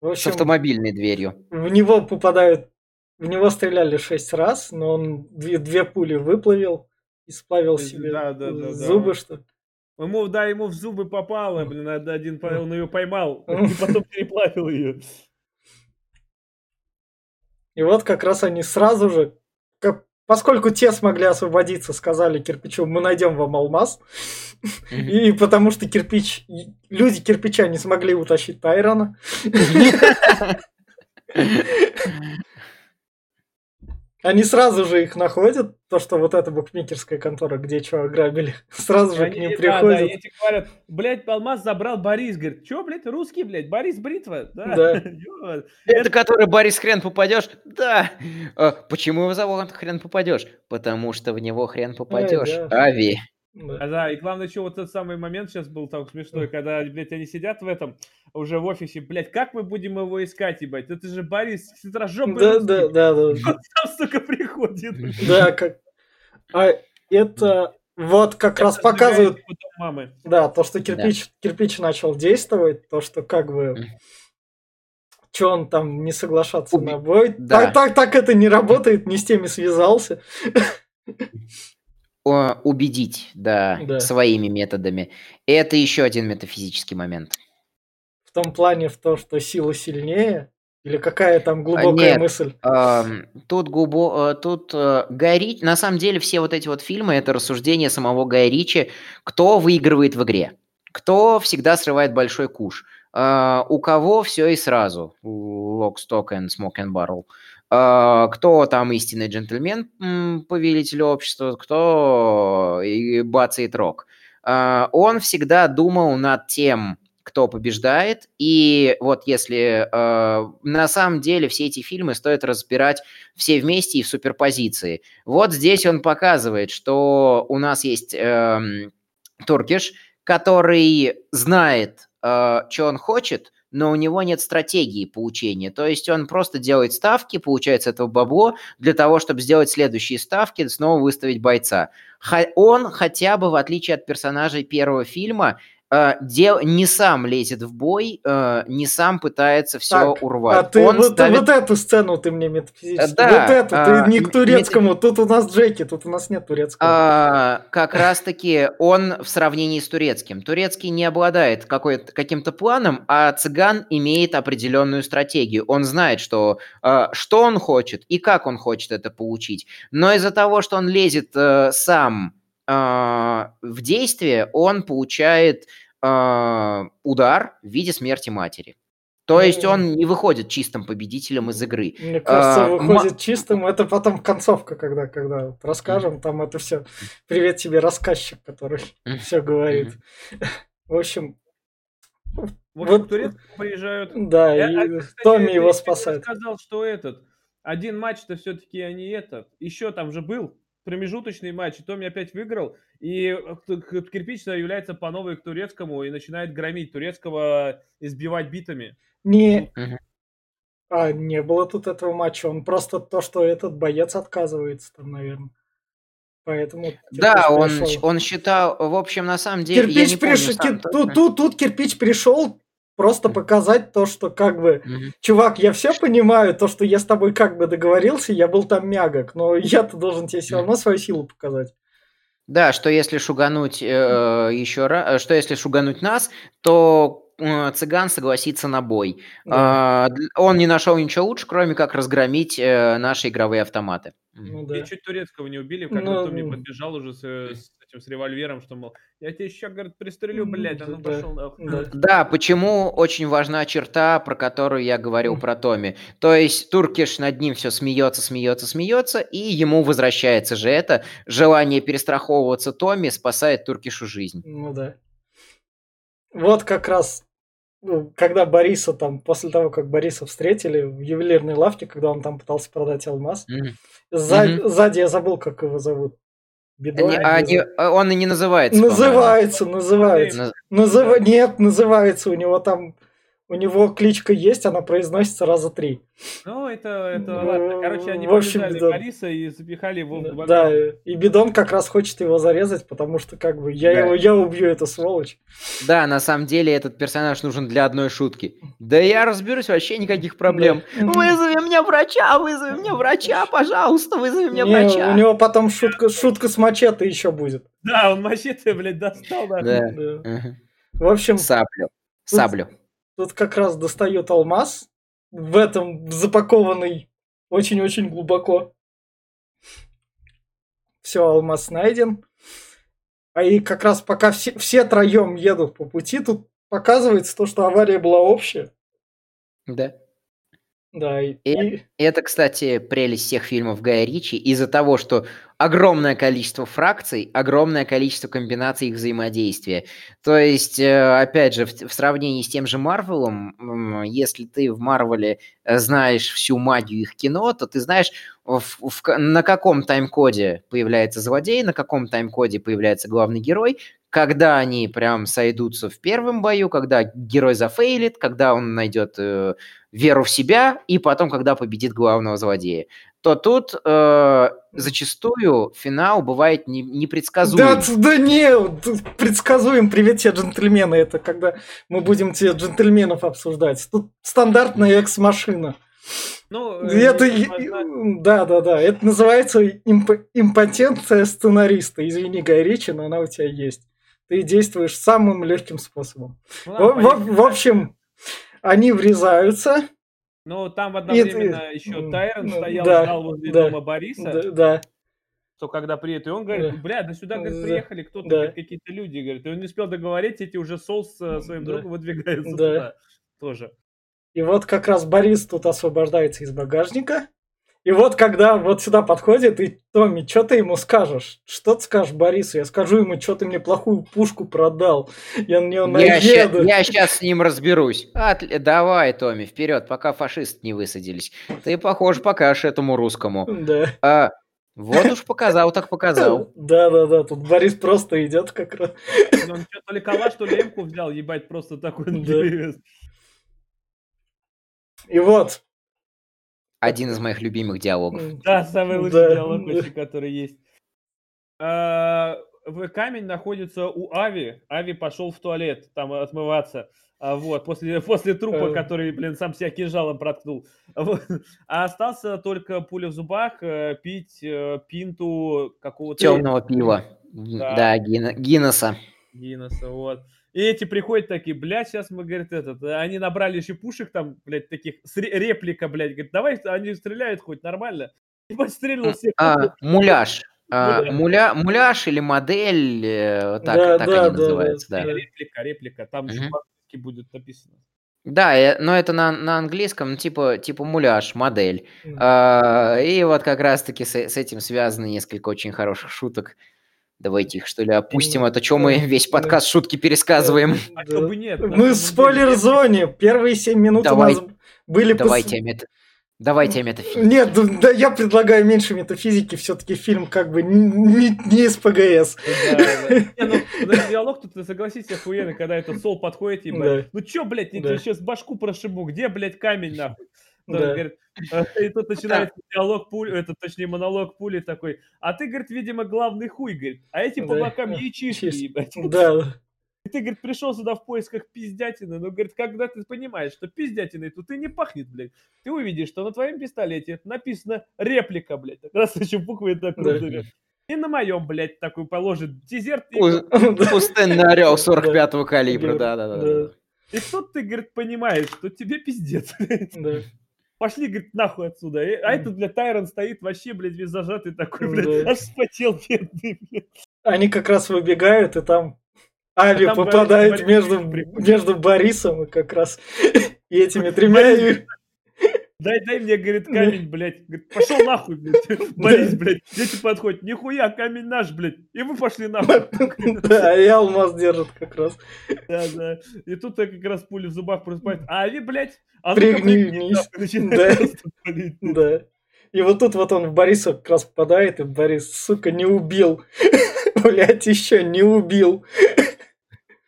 в общем, с автомобильной дверью. В него попадают, в него стреляли шесть раз, но он две, две пули выплавил и сплавил себе да, да, да, зубы, да. что Ему, да, ему в зубы попало, блин, один, он ее поймал, и потом переплавил ее. И вот как раз они сразу же, как, поскольку те смогли освободиться, сказали кирпичу, мы найдем вам алмаз. И потому что кирпич, люди кирпича не смогли утащить Тайрона. Они сразу же их находят, то, что вот эта букмекерская контора, где что ограбили, сразу же Они, к ним да, приходят. Да, эти говорят, блядь, алмаз забрал Борис, говорит, что, блядь, русский, блядь, Борис Бритва? Да. да. Это который Борис хрен попадешь? Да. А, почему его зовут хрен попадешь? Потому что в него хрен попадешь. Ай, да. Ави. Да. А, да, и главное, что вот этот самый момент сейчас был так смешной, когда, блядь, они сидят в этом, уже в офисе, блядь, как мы будем его искать, ебать? Это же Борис хитрожопый Да, да, да, да. Он там, сука, приходит. Да, как... А это вот как это раз показывают... Мамы. Да, то, что кирпич, да. кирпич начал действовать, то, что как бы... Что он там не соглашаться Уби... на бой. Да. Так, так, так это не работает, не с теми связался убедить, да, да, своими методами. Это еще один метафизический момент. В том плане, в том, что сила сильнее, или какая там глубокая Нет, мысль? Э, тут глубо, э, тут э, Гай Ричи, на самом деле все вот эти вот фильмы это рассуждение самого Гая Ричи, кто выигрывает в игре, кто всегда срывает большой куш, э, у кого все и сразу, Lock, Stock and Smoke and Barrel. А, кто там истинный джентльмен, повелитель общества, кто бацает рок. А, он всегда думал над тем, кто побеждает. И вот если э, на самом деле все эти фильмы стоит разбирать все вместе и в суперпозиции. Вот здесь он показывает, что у нас есть э, Туркиш, который знает, что он хочет, но у него нет стратегии получения. То есть он просто делает ставки, получает с этого бабло для того, чтобы сделать следующие ставки, снова выставить бойца. Он хотя бы, в отличие от персонажей первого фильма, дел, не сам лезет в бой, э, не сам пытается все так, урвать. А ты Он вот, ставит... вот эту сцену ты мне метафизически. Да, вот эту, а, ты не к турецкому. Мет... Тут у нас Джеки, тут у нас нет турецкого. А, как раз-таки он в сравнении с турецким. Турецкий не обладает каким-то планом, а цыган имеет определенную стратегию. Он знает, что, а, что он хочет и как он хочет это получить. Но из-за того, что он лезет сам в действии он получает а, удар в виде смерти матери. То есть он не выходит чистым победителем из игры. Мне кажется, а, выходит м- чистым. Это потом концовка, когда, когда расскажем, там это все. Привет тебе, рассказчик, который все говорит. В общем, в общем, вот, турецк приезжают. Да, я, и кстати, Томми его спасает. сказал, что этот один матч-то все-таки они этот. Еще там же был промежуточный матч, и Томми опять выиграл, и э, кирпич является по новой к турецкому и начинает громить турецкого, избивать битами. Не, а, не было тут этого матча, он просто то, что этот боец отказывается там, наверное. Поэтому да, он, он считал, в общем, на самом деле. Кирпич пришел. Тут, тут, тут кирпич пришел просто показать то, что как бы, mm-hmm. чувак, я все понимаю, то, что я с тобой как бы договорился, я был там мягок, но я-то должен тебе все равно свою силу показать. Да, что если шугануть э, еще раз, э, что если шугануть нас, то э, цыган согласится на бой. Да. Э, он не нашел ничего лучше, кроме как разгромить э, наши игровые автоматы. Ну, да. И чуть турецкого не убили, когда ну, Томми подбежал уже с, с этим с револьвером, что, мол, я тебе еще, говорит, пристрелю, блядь, а ну да, пошел нахуй. Да. да, почему очень важна черта, про которую я говорил про Томми. То есть Туркиш над ним все смеется, смеется, смеется, и ему возвращается же это. Желание перестраховываться Томми спасает Туркишу жизнь. Ну да. Вот как раз ну, когда Бориса там, после того, как Бориса встретили в ювелирной лавке, когда он там пытался продать алмаз, mm-hmm. сзади, mm-hmm. сзади я забыл, как его зовут. Бедой, не, а не, а он и не называется. Называется, называется. Называ... Нет, называется у него там у него кличка есть, она произносится раза три. Ну, это, это ну, ладно. Короче, они в общем. Бориса и запихали его в багаж. Да, и Бидон как раз хочет его зарезать, потому что как бы я да. его, я убью эту сволочь. Да, на самом деле этот персонаж нужен для одной шутки. Да я разберусь, вообще никаких проблем. Да. Вызови мне врача, вызови мне врача, пожалуйста, вызови мне Не, врача. У него потом шутка, шутка с мачете еще будет. Да, он мачете, блядь, достал. Да. да. В общем... Саблю. Саблю. Тут как раз достает алмаз, в этом запакованный очень-очень глубоко. Все, алмаз найден. А и как раз пока все, все троем едут по пути, тут показывается то, что авария была общая. Да. Да, и... и это, кстати, прелесть всех фильмов Гая Ричи из-за того, что огромное количество фракций, огромное количество комбинаций их взаимодействия. То есть, э, опять же, в, сравнении с тем же Марвелом, если ты в Марвеле э, знаешь всю магию их кино, то ты знаешь, в, в, на каком тайм-коде появляется злодей, на каком тайм-коде появляется главный герой, когда они прям сойдутся в первом бою, когда герой зафейлит, когда он найдет э, веру в себя, и потом, когда победит главного злодея, то тут э, зачастую финал бывает не, непредсказуем. Да, да не, предсказуем. Привет тебе, джентльмены. Это когда мы будем тебе джентльменов обсуждать. Тут стандартная экс-машина. Ну, это, да, да, да. Это называется имп, импотенция сценариста. Извини, Гай Ричи, но она у тебя есть. Ты действуешь самым легким способом. Ну, в, в, в общем, они врезаются. Ну, там одновременно и, еще Тайрон стоял, да, ждал возле да, дома Бориса. Да, да. То когда приедет, и он говорит, бля, да сюда говорит, приехали кто-то, да. какие-то люди, говорит, и он не успел договорить, эти уже Сол с своим да. другом выдвигаются да. туда тоже. И вот как раз Борис тут освобождается из багажника, и вот когда вот сюда подходит, и Томми, что ты ему скажешь? Что ты скажешь Борису? Я скажу ему, что ты мне плохую пушку продал. Я на нее наеду. Я, я сейчас с ним разберусь. От... Давай, Томми, вперед, пока фашисты не высадились. Ты, похож, покажешь этому русскому. Да. А, вот уж показал, так показал. Да, да, да. Тут Борис просто идет как раз. Он что, то ли калаш, то ли эмку взял, ебать, просто такой. И вот, один из моих любимых диалогов. Да, самый лучший да. диалог, вообще, который есть. А, камень находится у Ави. Ави пошел в туалет там отмываться. А, вот, после, после трупа, э. который, блин, сам себя кинжалом проткнул. Вот. А остался только пуля в зубах, э, пить э, пинту какого-то... Темного пива. Да, да Гин... Гиннесса. Гиннесса, вот. И эти приходят такие, блядь, сейчас мы, говорит, этот, они набрали еще пушек там, блядь, таких, реплика, блядь, говорит, давай, они стреляют хоть нормально. И подстрелил всех. А, муляж. А, муля, муляж или модель, э, так, Да, так да, они да, называются, да. да. Э, Реплика, реплика. Там же Мгм. по-английски будет написано. Да, э, но это на, на английском, ну, типа, типа муляж, модель. М. А, и вот как раз-таки с, с этим связаны несколько очень хороших шуток. Давайте их, что ли, опустим, а то что мы весь подкаст шутки пересказываем. А бы нет? Мы в спойлер-зоне. Первые 7 минут Давай. у нас были... пос- Давайте о мета... Давайте о метафизике. Нет, да, да, я предлагаю меньше метафизики. Все-таки фильм как бы не, не из ПГС. Да, да. Не, ну, диалог тут, согласитесь, охуенный, когда этот Сол подходит и, блядь, Да. ну чё, блядь, я Да. тебе сейчас башку прошибу, где, блядь, камень, нахуй? Тот Да. говорит, э, и тут начинается диалог пули, это, точнее, монолог пули такой, а ты, говорит, видимо, главный хуй, говорит, а эти по бокам яичишки, ебать. Да, И ты, говорит, пришел сюда в поисках пиздятины, но, говорит, когда ты понимаешь, что пиздятиной тут и не пахнет, блядь, ты увидишь, что на твоем пистолете написано реплика, блядь, как раз еще буквы так крупными. И на моем, блядь, такой положит дезерт. и. Пустынный орел 45-го калибра, Да. да-да-да. И тут ты, говорит, понимаешь, что тебе пиздец. Пошли, говорит, нахуй отсюда. А Мгм. этот, блядь, Тайрон стоит вообще, блядь, весь зажатый такой, Да. блядь, аж вспотел бедный, блядь. Они как раз выбегают, и там Ави А попадает Борис- между, Борис между Борисом и как раз и этими тремя. Дай, дай мне, говорит, камень, блядь. Говорит, пошел нахуй, блядь. Борис, блядь. Дети подходят. Нихуя, камень наш, блядь. И вы пошли нахуй. Да, и алмаз держит как раз. Да, да. И тут как раз пули в зубах просыпается. А Ави, блядь, а Пригнись. Да. И вот тут вот он в Бориса как раз попадает, и Борис, сука, не убил. Блять, еще не убил.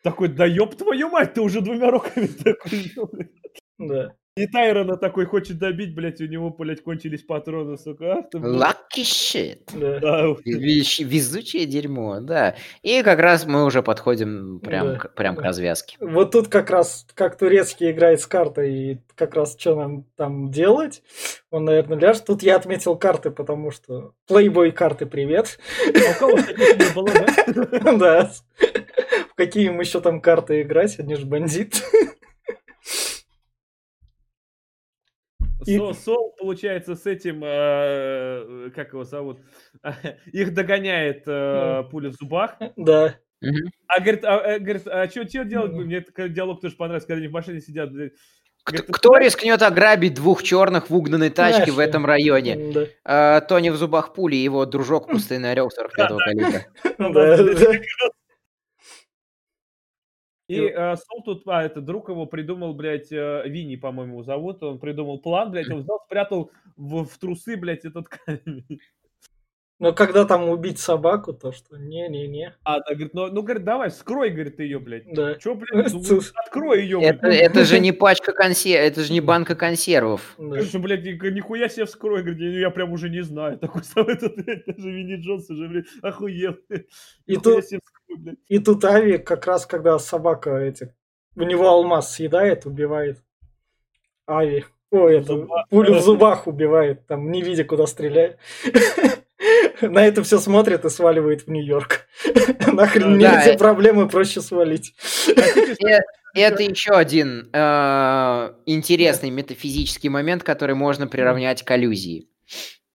Такой, да ёб твою мать, ты уже двумя руками такой. ну, блядь. Да. И Тайрона такой хочет добить, блядь, у него, блядь, кончились патроны, сука. Блядь. Lucky shit. Да. Везучее дерьмо, да. И как раз мы уже подходим прям, Да. к, прям к развязке. Вот тут как раз, как турецкий играет с картой, и как раз что нам там делать, он, наверное, ляжет. Тут я отметил карты, потому что плейбой карты привет. А у кого таких не было, да? Да. В какие им еще там карты играть, они же бандит. И- Со- Сол, получается, с этим, э, как его зовут, их догоняет э, пуля в зубах. Да. А говорит, а, э, говорит, а что делать? Мгм. Мне этот диалог тоже понравился, когда они в машине сидят. Кто, Говорит, кто «Знаешь, рискнет ограбить двух черных в угнанной тачке в этом районе? Да. А, Тони в зубах пули, его дружок пустынный орел 45-го калибра. И э, Сол тут, а, это друг его придумал, блядь, э, Винни, по-моему, зовут. Он придумал план, блядь, он взял, спрятал в, в трусы, блядь, этот камень. Но когда там убить собаку, то что не-не-не. А, да, говорит, ну, ну, говорит, давай, скрой, говорит, ее, блядь. Да. Че, блядь, ну, открой ее, Это, блядь. это же не пачка консервов, это же не банка консервов. Да. Конечно, блядь, ни- нихуя себе вскрой, говорит, я, я прям уже не знаю. Такой сам этот, блядь, даже Винни Джонс уже, блядь, охуел. И Нихуя тут- себе вскрой, блядь. И тут Ави как раз, когда собака эти, у него алмаз съедает, убивает Ави. Ой, это зубах. пулю в зубах убивает, там не видя, куда стреляет. На это все смотрит и сваливает в Нью-Йорк. Нахрен мне эти проблемы проще свалить. Э, Это еще один э, интересный метафизический момент, который можно приравнять к аллюзии.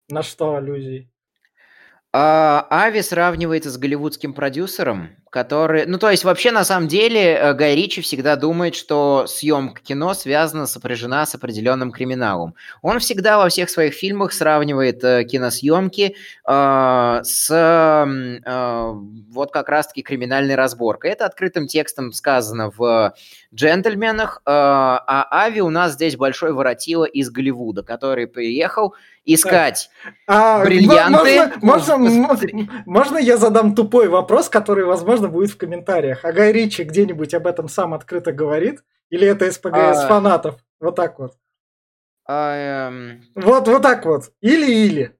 На что аллюзии? А, Ави сравнивается с голливудским продюсером, который... Ну, то есть, вообще, на самом деле, э, Гай Ричи всегда думает, что съемка кино связана, сопряжена с определенным криминалом. Он всегда во всех своих фильмах сравнивает э, киносъемки э, с э, вот как раз-таки криминальной разборкой. Это открытым текстом сказано в «Джентльменах», э, а Ави у нас здесь большой воротило из Голливуда, который приехал искать А, Бриллианты. Можно, можно, можно я задам тупой вопрос, который, возможно, будет в комментариях? А Гай Ричи где-нибудь об этом сам открыто говорит? Или это СПГС А. фанатов? Вот так вот. А, эм, Вот, вот так вот. Или-или.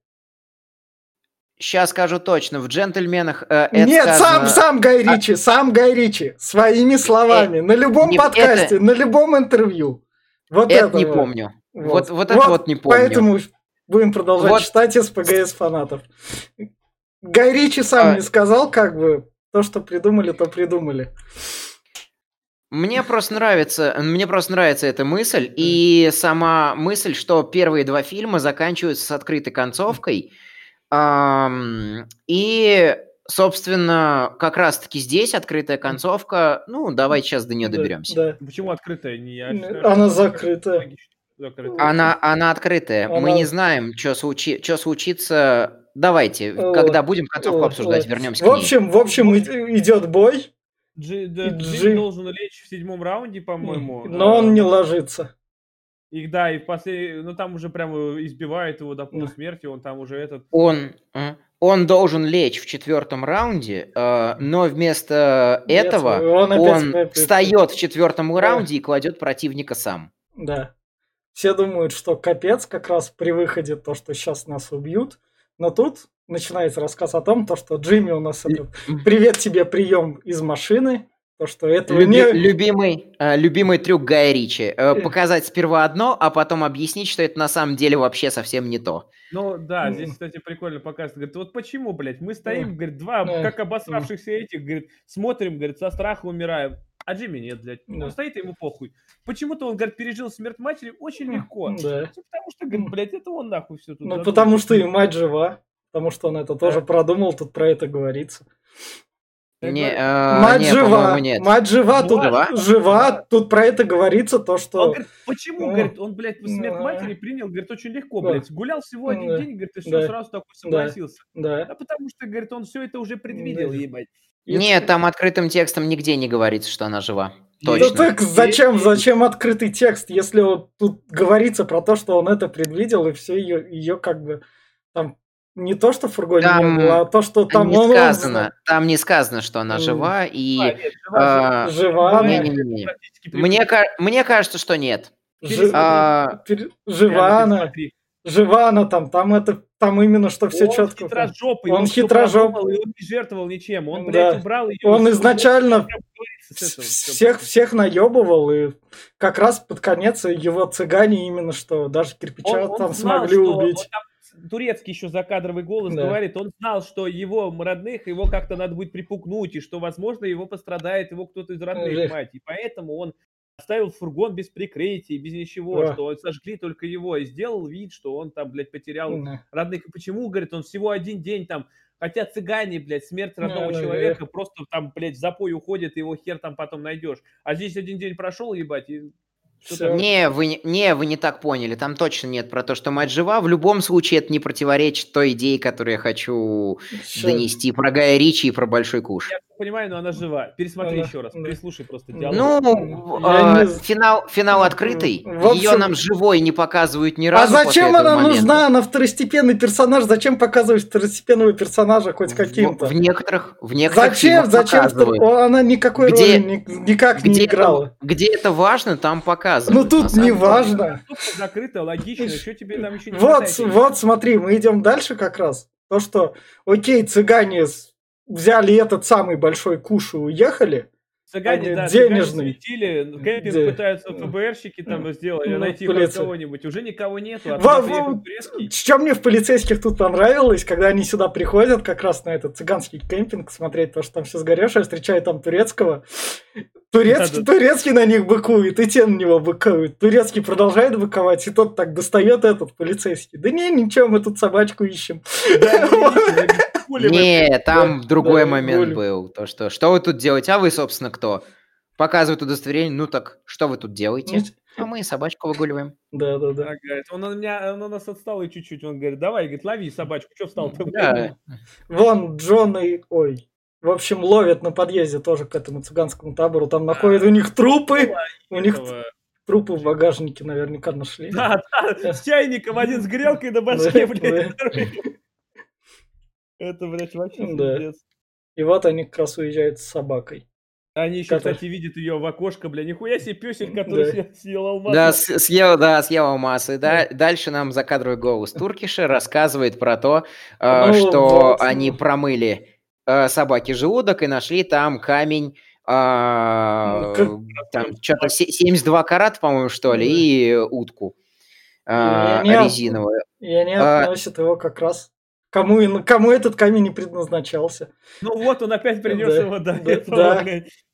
Сейчас скажу точно. В «Джентльменах» э, это Нет, сам, сказано- сам Гай Ричи, сам Гай Ричи. Своими словами. на любом не- подкасте, это- на любом интервью. Вот Это это не вот. помню. Вот, вот это вот не помню. Поэтому будем продолжать Вот. читать СПГС фанатов. Гай Ричи сам А. не сказал, как бы, то, что придумали, то придумали. Мне просто нравится, мне просто нравится эта мысль и сама мысль, что первые два фильма заканчиваются с открытой концовкой. И, собственно, как раз-таки здесь открытая концовка. Ну, давайте сейчас до нее Да, доберемся. Да. Почему открытая? Не, я считаю, она что закрытая. Закрытая. Она, она открытая. Мы Она- не знаем, что случи... чё случится. Давайте, когда будем концовку обсуждать, вернемся В к ней. общем, в общем, идет бой, Джи- да, и Джим Джим- должен лечь в седьмом раунде, по-моему. но он А, не ложится. И да, и в послед... ну там уже прямо избивает его до полусмерти, он там уже этот... Он, а, он должен лечь в четвертом раунде, э, но вместо Нет, этого он он опять- встает в четвертом Да. раунде и кладет противника сам. Да. Все думают, что капец как раз при выходе то, что сейчас нас убьют. Но тут начинается рассказ о том, то, что Джимми у нас этот привет тебе прием из машины, то, что этого Люби- не... любимый, э, любимый трюк Гая Ричи. Э, показать сперва одно, а потом объяснить, что это на самом деле вообще совсем не то. Ну да, М. здесь, кстати, прикольно показывает. Говорит, вот почему, блядь, мы стоим, М. говорит, два, М. как обосравшихся этих, говорит, смотрим, говорит, со страха умираем. А Джимми нет, блядь. Да. Он стоит, и ему похуй. Почему-то он, говорит, пережил смерть матери очень легко. Да. Ну, Потому что, говорит, блядь, это он нахуй все тут. Ну, задумал. потому что и мать жива. Потому что он это тоже Да. продумал, тут про это говорится. Не, э, мать не, жива, нет. мать жива, тут Жива? жива, тут про это говорится, то, Он что... говорит, почему, Ну, говорит, он, блядь, смерть ну, матери принял, говорит, очень легко, да. блядь. Гулял всего один Да. день, говорит, и все, Да. сразу такой согласился. Да. А потому что, говорит, он все это уже предвидел, Да. ебать. Нет, там открытым текстом нигде не говорится, что она жива. Да Точно. так зачем, зачем открытый текст, если вот тут говорится про то, что он это предвидел, и все ее, ее как бы там не то, что в фургоне Там не было, а то, что там не он- он сказано, там не сказано, что она жива, А, и... нет, жива, а, жива, она, Не-не-не. Практически Мне, мне кажется, что нет. А, пер- жива она, жива она там, там это, там именно что все он четко. хитрожопый, Он он, всё хитрожоп. продумал, и он не жертвовал ничем. Он, Да. блядь, убрал ее. Он изначально всех, всех наебывал, и как раз под конец его цыгане именно что даже кирпича Он- он там знал, смогли что- убить. вот там турецкий еще закадровый голос Да. говорит, он знал, что его родных, его как-то надо будет припугнуть, и что, возможно, его пострадает его кто-то из родных, Жесть. мать. И поэтому он оставил фургон без прикрытия, без ничего, Да. что сожгли только его, и сделал вид, что он там, блядь, потерял Да. родных. И почему, говорит, он всего один день там, хотя цыгане, блядь, смерть родного Да, да, человека, просто там, блядь, в запой уходит, и его хер там потом найдешь. А здесь один день прошел, ебать, и Не вы, не- не, вы не так поняли. Там точно нет про то, что мать жива. В любом случае это не противоречит той идее, которую я хочу Всё. донести про Гая Ричи и про Большой Куш. Я понимаю, но она жива. Пересмотри Она- еще раз, переслушай просто Ну, диалог. Ну, Я э, не- финал, финал открытый. В Ее общем- нам живой не показывают ни А разу. после зачем она момента. нужна? Она второстепенный персонаж. Зачем показывать второстепенного персонажа хоть В, каким-то? в некоторых, в некоторых Зачем? Зачем? показывают. Она никакой Где- роли ни- никак не Где играла. это, где это важно, там показывают. Ну тут не важно. Закрыта, логично. Что тебе там еще не Вот, вот, смотри, мы идем дальше как раз. То, что, окей, цыгане взяли этот самый большой куш и уехали. Цыгане, да, денежный. светили, кемпинг Де- пытаются ФБРщики там сделать, Ну, найти хоть кого-нибудь. Уже никого нету, а Во- во-. Что мне в полицейских тут понравилось, когда они сюда приходят как раз на этот цыганский кемпинг смотреть, то, что там все сгоревшее, встречают там турецкого. Турецкий, Да-да. турецкий на них быкует, и те на него быкуют. Турецкий продолжает быковать, и тот так достает этот полицейский. Да не, ничего, мы тут собачку ищем. Не, там Да, другой да, момент гуль. был. То, что, что вы тут делаете? А вы, собственно, кто? Показывают удостоверение. Ну так, что вы тут делаете? А мы собачку выгуливаем. Да, да, да. Это он, на меня, он на нас отстал и чуть-чуть. Он говорит, давай, говорит, лови собачку, что встал-то? Да. Вон Джон и... Ой. В общем, ловят на подъезде тоже к этому цыганскому табору. Там находят у них трупы. У них трупы в багажнике наверняка нашли. Да, да, с чайником один с грелкой на башке, блядь. Это, блядь, вообще Да. пиздец. И вот они как раз уезжают с собакой. Они еще, Который- кстати, видят ее в окошко, бля, нихуя себе песель, который Да. съел- съел алмаз. Да, съел, да, съел алмаз. И да, дальше нам закадровый голос Туркиша рассказывает про то, э, Ну, что вот. они промыли э, собаке желудок и нашли там камень, э, Ну, как- там что-то 72 карат, по-моему, что ли, Да. и утку резиновую. И они А- относят его как раз Кому, кому этот камень не предназначался? Ну вот он опять принес Да, его до да, этого, да.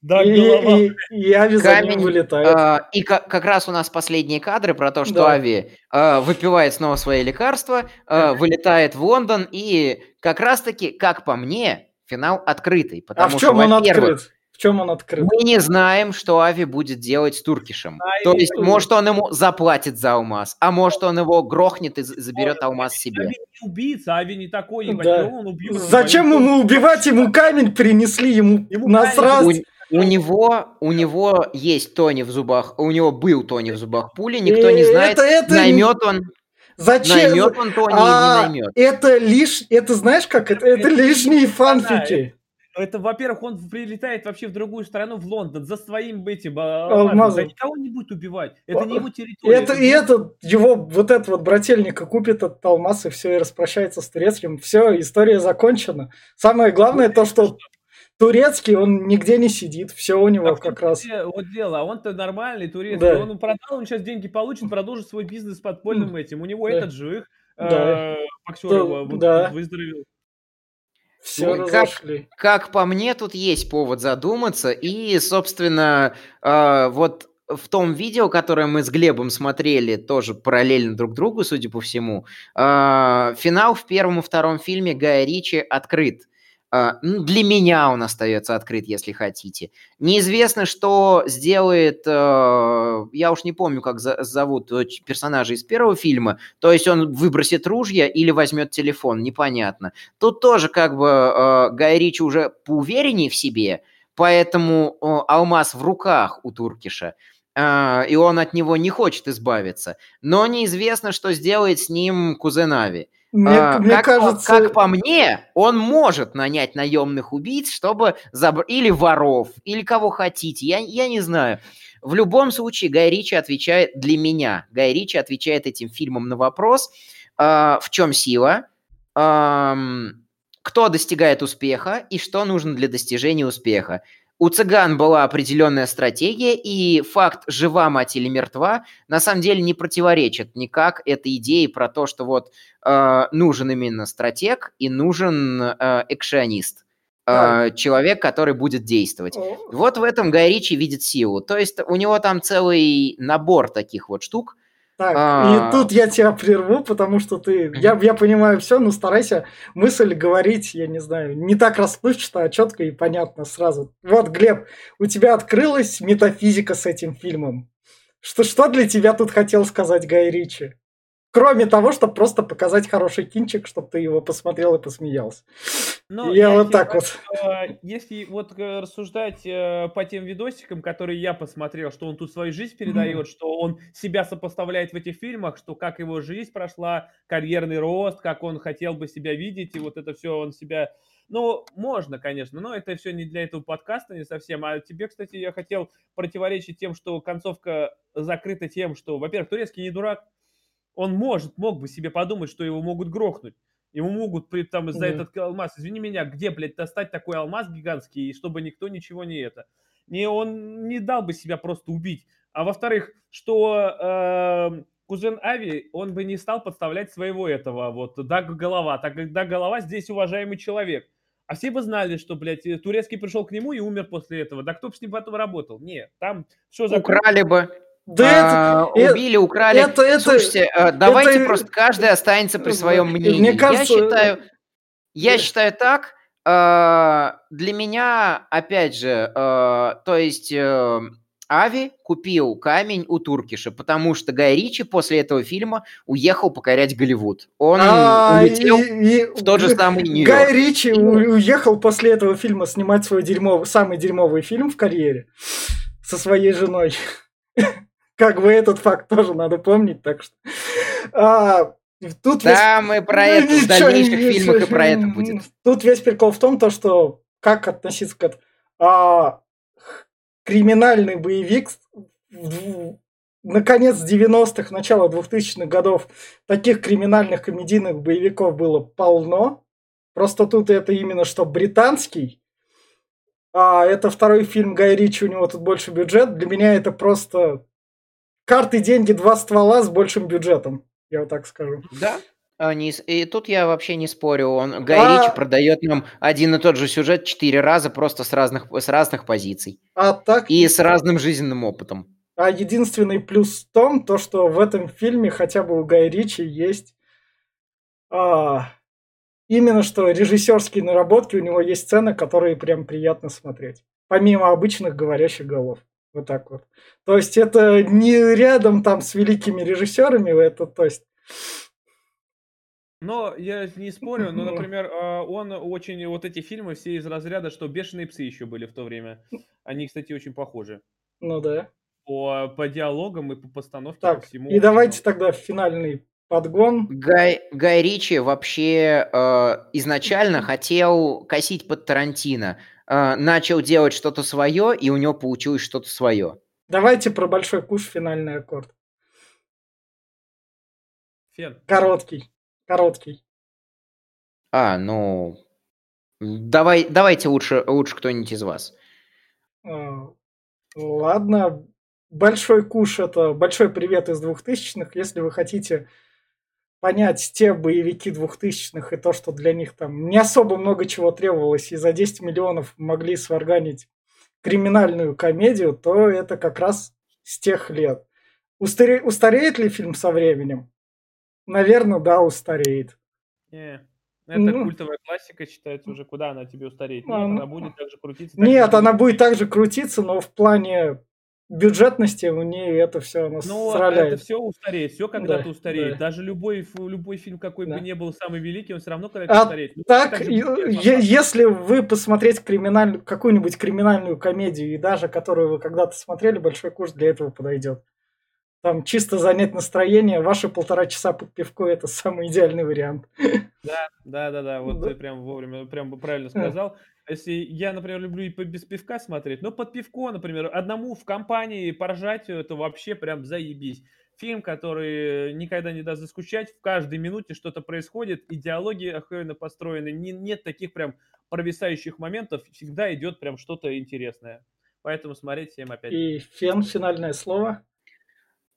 Да, и, голова. и, и Ави за ним Камень, вылетает. А, и ка- как раз у нас последние кадры про то, что Да. Ави а, выпивает снова свои лекарства, а, вылетает в Лондон, и как раз-таки, как по мне, финал открытый. а Потому в чем что, он открыт? В чем он открыт? мы не знаем, что Ави будет делать с Туркишем. А То и- есть, может, он ему заплатит за алмаз, а может, он его грохнет и заберет Ой, алмаз себе. Ави не убийца, Ави не такой, ебать, Да. он убьет? Зачем ему убивать? Ему камень принесли, ему, Ему насрать. камень У, у него, у него есть Тони в зубах, у него был Тони в зубах пули, никто не Э, знает, это- это- наймет он, Зачем? наймет он Тони А, или не наймет. это лишь, это знаешь как? Это, это лишние фанфики. Это, во-первых, он прилетает вообще в другую страну, в Лондон, за своим этим а, Алмазом. алмазом. Да никого не будет убивать. Это не его территория. это, и этот, его, вот этот вот брательника купит этот алмаз и все, и распрощается с турецким. Все, история закончена. Самое главное то, что турецкий, он нигде не сидит. Все у него Так как раз. Вот дело, а он-то нормальный турецкий, Да. он продал, он сейчас деньги получит, продолжит свой бизнес подпольным этим. У него Да. этот живых, Да. э, Боксерова, Да, да. выздоровел. Все Ну, как-. Как по мне, тут есть повод задуматься. И, собственно, э, вот в том видео, которое мы с Глебом смотрели, тоже параллельно друг другу, судя по всему, э, финал в первом и втором фильме Гая Ричи открыт. Ну, Для меня он остается открыт, если хотите. Неизвестно, что сделает, э, я уж не помню, как зовут э, персонажа из первого фильма, то есть он выбросит ружья или возьмет телефон, непонятно. Тут тоже как бы э, Гай Ричи уже поувереннее в себе, поэтому алмаз в руках у Туркиша, и он от него не хочет избавиться. Но неизвестно, что сделает с ним кузен Ави. Мне, А, мне как, кажется, как по мне, он может нанять наемных убийц, чтобы забрать... Или воров, или кого хотите, я, я не знаю. В любом случае, Гай Ричи отвечает для меня. Гай Ричи отвечает этим фильмом на вопрос, а, в чем сила, ам, кто достигает успеха и что нужно для достижения успеха. У цыган была определенная стратегия, и факт «жива мать или мертва» на самом деле не противоречит никак этой идее про то, что вот э, нужен именно стратег и нужен э, экшионист. Э, человек, который будет действовать. Вот в этом Гай Ричи видит силу. То есть у него там целый набор таких вот штук. Так, А. и тут я тебя прерву, потому что ты, я, я понимаю все, но старайся мысль говорить, я не знаю, не так расплывчато, а четко и понятно сразу. Вот, Глеб, у тебя открылась метафизика с этим фильмом. Что, что для тебя тут хотел сказать Гай Ричи? Кроме того, чтобы просто показать хороший кинчик, чтобы ты его посмотрел и посмеялся. Ну, я, вот тебе так вот. что, Если вот э, рассуждать э, по тем видосикам, которые я посмотрел, что он тут свою жизнь передает, что он себя сопоставляет в этих фильмах, что как его жизнь прошла, карьерный рост, как он хотел бы себя видеть, и вот это все он себя... Ну, можно, конечно, но это все не для этого подкаста не совсем. А тебе, кстати, я хотел противоречить тем, что концовка закрыта тем, что, во-первых, турецкий не дурак, он может, мог бы себе подумать, что его могут грохнуть. Ему могут при, там за Да. этот алмаз, извини меня, где, блядь, достать такой алмаз гигантский, и чтобы никто ничего не это. Не, он не дал бы себя просто убить. А во-вторых, что эм, кузен Ави, он бы не стал подставлять своего этого вот Дага Голова. Так как Даг Голова здесь уважаемый человек. А все бы знали, что, блядь, э, турецкий пришел к нему и умер после этого. Да кто бы с ним потом работал? Нет, там все Украли бы. Да а, это, убили, украли. это- это- Слушайте, э, давайте это- просто каждый останется при своем Мне мнении. кажется, я считаю, я я- считаю так. э, Для меня, опять же, э, то есть э, Ави купил камень у Туркиша, потому что Гай Ричи после этого фильма уехал покорять Голливуд. Он А, улетел и- и- в тот же самый Нью-Йорк. Гай Ричи уехал после этого фильма снимать свой дерьмовый, самый дерьмовый фильм в карьере со своей женой. Как бы этот факт тоже надо помнить, так что... А, тут весь- Да, мы про Ну, это в ничего дальнейших не фильмах и про это будет. Тут весь прикол в том, то, что как относиться к этому. А, криминальный боевик в- наконец 90-х, начало 2000-х годов таких криминальных комедийных боевиков было полно. Просто тут это именно что британский. А это второй фильм Гай Ричи, у него тут больше бюджет. Для меня это просто карты, деньги, два ствола с большим бюджетом. Я вот так скажу. Да, Они, и тут я вообще не спорю. Он, Гай а... Ричи продает нам один и тот же сюжет четыре раза просто с разных, с разных позиций. А так... И с разным жизненным опытом. А единственный плюс в том, то, что в этом фильме хотя бы у Гая Ричи есть а, именно что режиссерские наработки, у него есть сцены, которые прям приятно смотреть. Помимо обычных говорящих голов. Вот так вот. То есть это не рядом там с великими режиссерами, это то есть но я не спорю, но, например, а, он очень, вот эти фильмы все из разряда, что «Бешеные псы» еще были в то время. Они, кстати, очень похожи. Ну да. По, по диалогам и по постановке, так, по всему. и давайте тогда финальный подгон. Гай, Гай Ричи вообще э, изначально хотел косить под Тарантино. Э, начал делать что-то свое, и у него получилось что-то свое. Давайте про большой куш финальный аккорд. Фен. Короткий. Короткий. А, ну... Давай, давайте лучше, лучше кто-нибудь из вас. А, ладно. Большой куш – это большой привет из двухтысячных. Если вы хотите понять те боевики двухтысячных и то, что для них там не особо много чего требовалось, и за 10 миллионов могли сварганить криминальную комедию, то это как раз с тех лет. Устаре... Устареет ли фильм со временем? Наверное, да, устареет. Не. Это ну, культовая классика считается уже, куда она тебе устареет. Нет, она будет так же крутиться. Так нет, она будет так же крутиться, но в плане бюджетности у нее это все она Ну, это все устареет, все когда-то да, устареет. Да. Даже любой, любой фильм, какой да. бы ни был самый великий, он все равно когда-то а устареет. Ну, так, так если вы посмотреть криминальную, какую-нибудь криминальную комедию, и даже которую вы когда-то смотрели, большой курс для этого подойдет там чисто занять настроение, ваши полтора часа под пивко это самый идеальный вариант. Да, да, да, да, вот да. ты прям вовремя, прям правильно сказал. Если я, например, люблю и без пивка смотреть, но под пивко, например, одному в компании поржать, это вообще прям заебись. Фильм, который никогда не даст заскучать, в каждой минуте что-то происходит, и диалоги охуенно построены, не, нет таких прям провисающих моментов, всегда идет прям что-то интересное. Поэтому смотреть всем опять. И фен, финальное слово.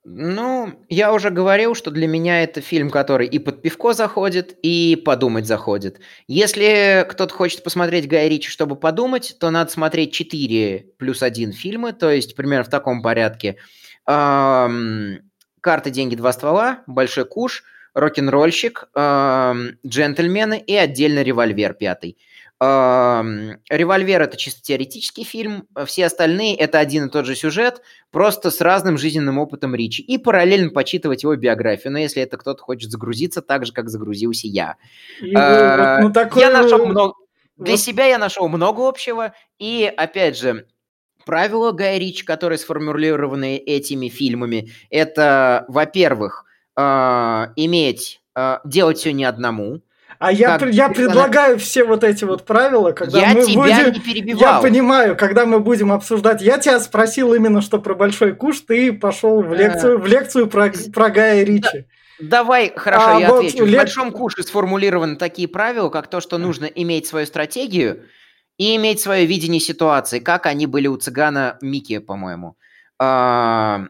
Ну, я уже говорил, что для меня это фильм, который и под пивко заходит, и подумать заходит. Если кто-то хочет посмотреть Гай Ричи, чтобы подумать, то надо смотреть 4 плюс 1 фильмы, то есть примерно в таком порядке. «Карты, деньги, два ствола», «Большой куш», «Рок-н-ролльщик», «Джентльмены» и отдельно «Револьвер» пятый. «Револьвер» — это чисто теоретический фильм, а все остальные — это один и тот же сюжет, просто с разным жизненным опытом Ричи, и параллельно почитывать его биографию, но если это кто-то хочет загрузиться так же, как загрузился я. А, ну, такое... Я нашел много... Для себя я нашел много общего, и, опять же, правила Гая Ричи, которые сформулированы этими фильмами, это, во-первых, иметь, делать все не одному, а я, я предлагаю все вот эти вот правила, когда я мы тебя будем... не перебивал. Я понимаю, когда мы будем обсуждать. Я тебя спросил именно, что про большой куш, ты пошел в лекцию, в лекцию про, про Гая Ричи. Давай, хорошо, а, я вот отвечу. Лек... В большом куше сформулированы такие правила, как то, что нужно иметь свою стратегию и иметь свое видение ситуации, как они были у цыгана Мики, по-моему. А,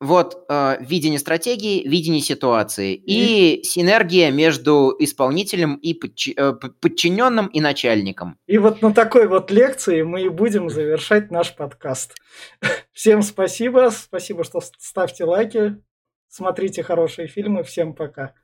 вот э, видение стратегии, видение ситуации и, и синергия между исполнителем и подчи- э, подчиненным и начальником. И вот на такой вот лекции мы и будем завершать наш подкаст. Всем спасибо, спасибо, что ставьте лайки, смотрите хорошие фильмы, всем пока.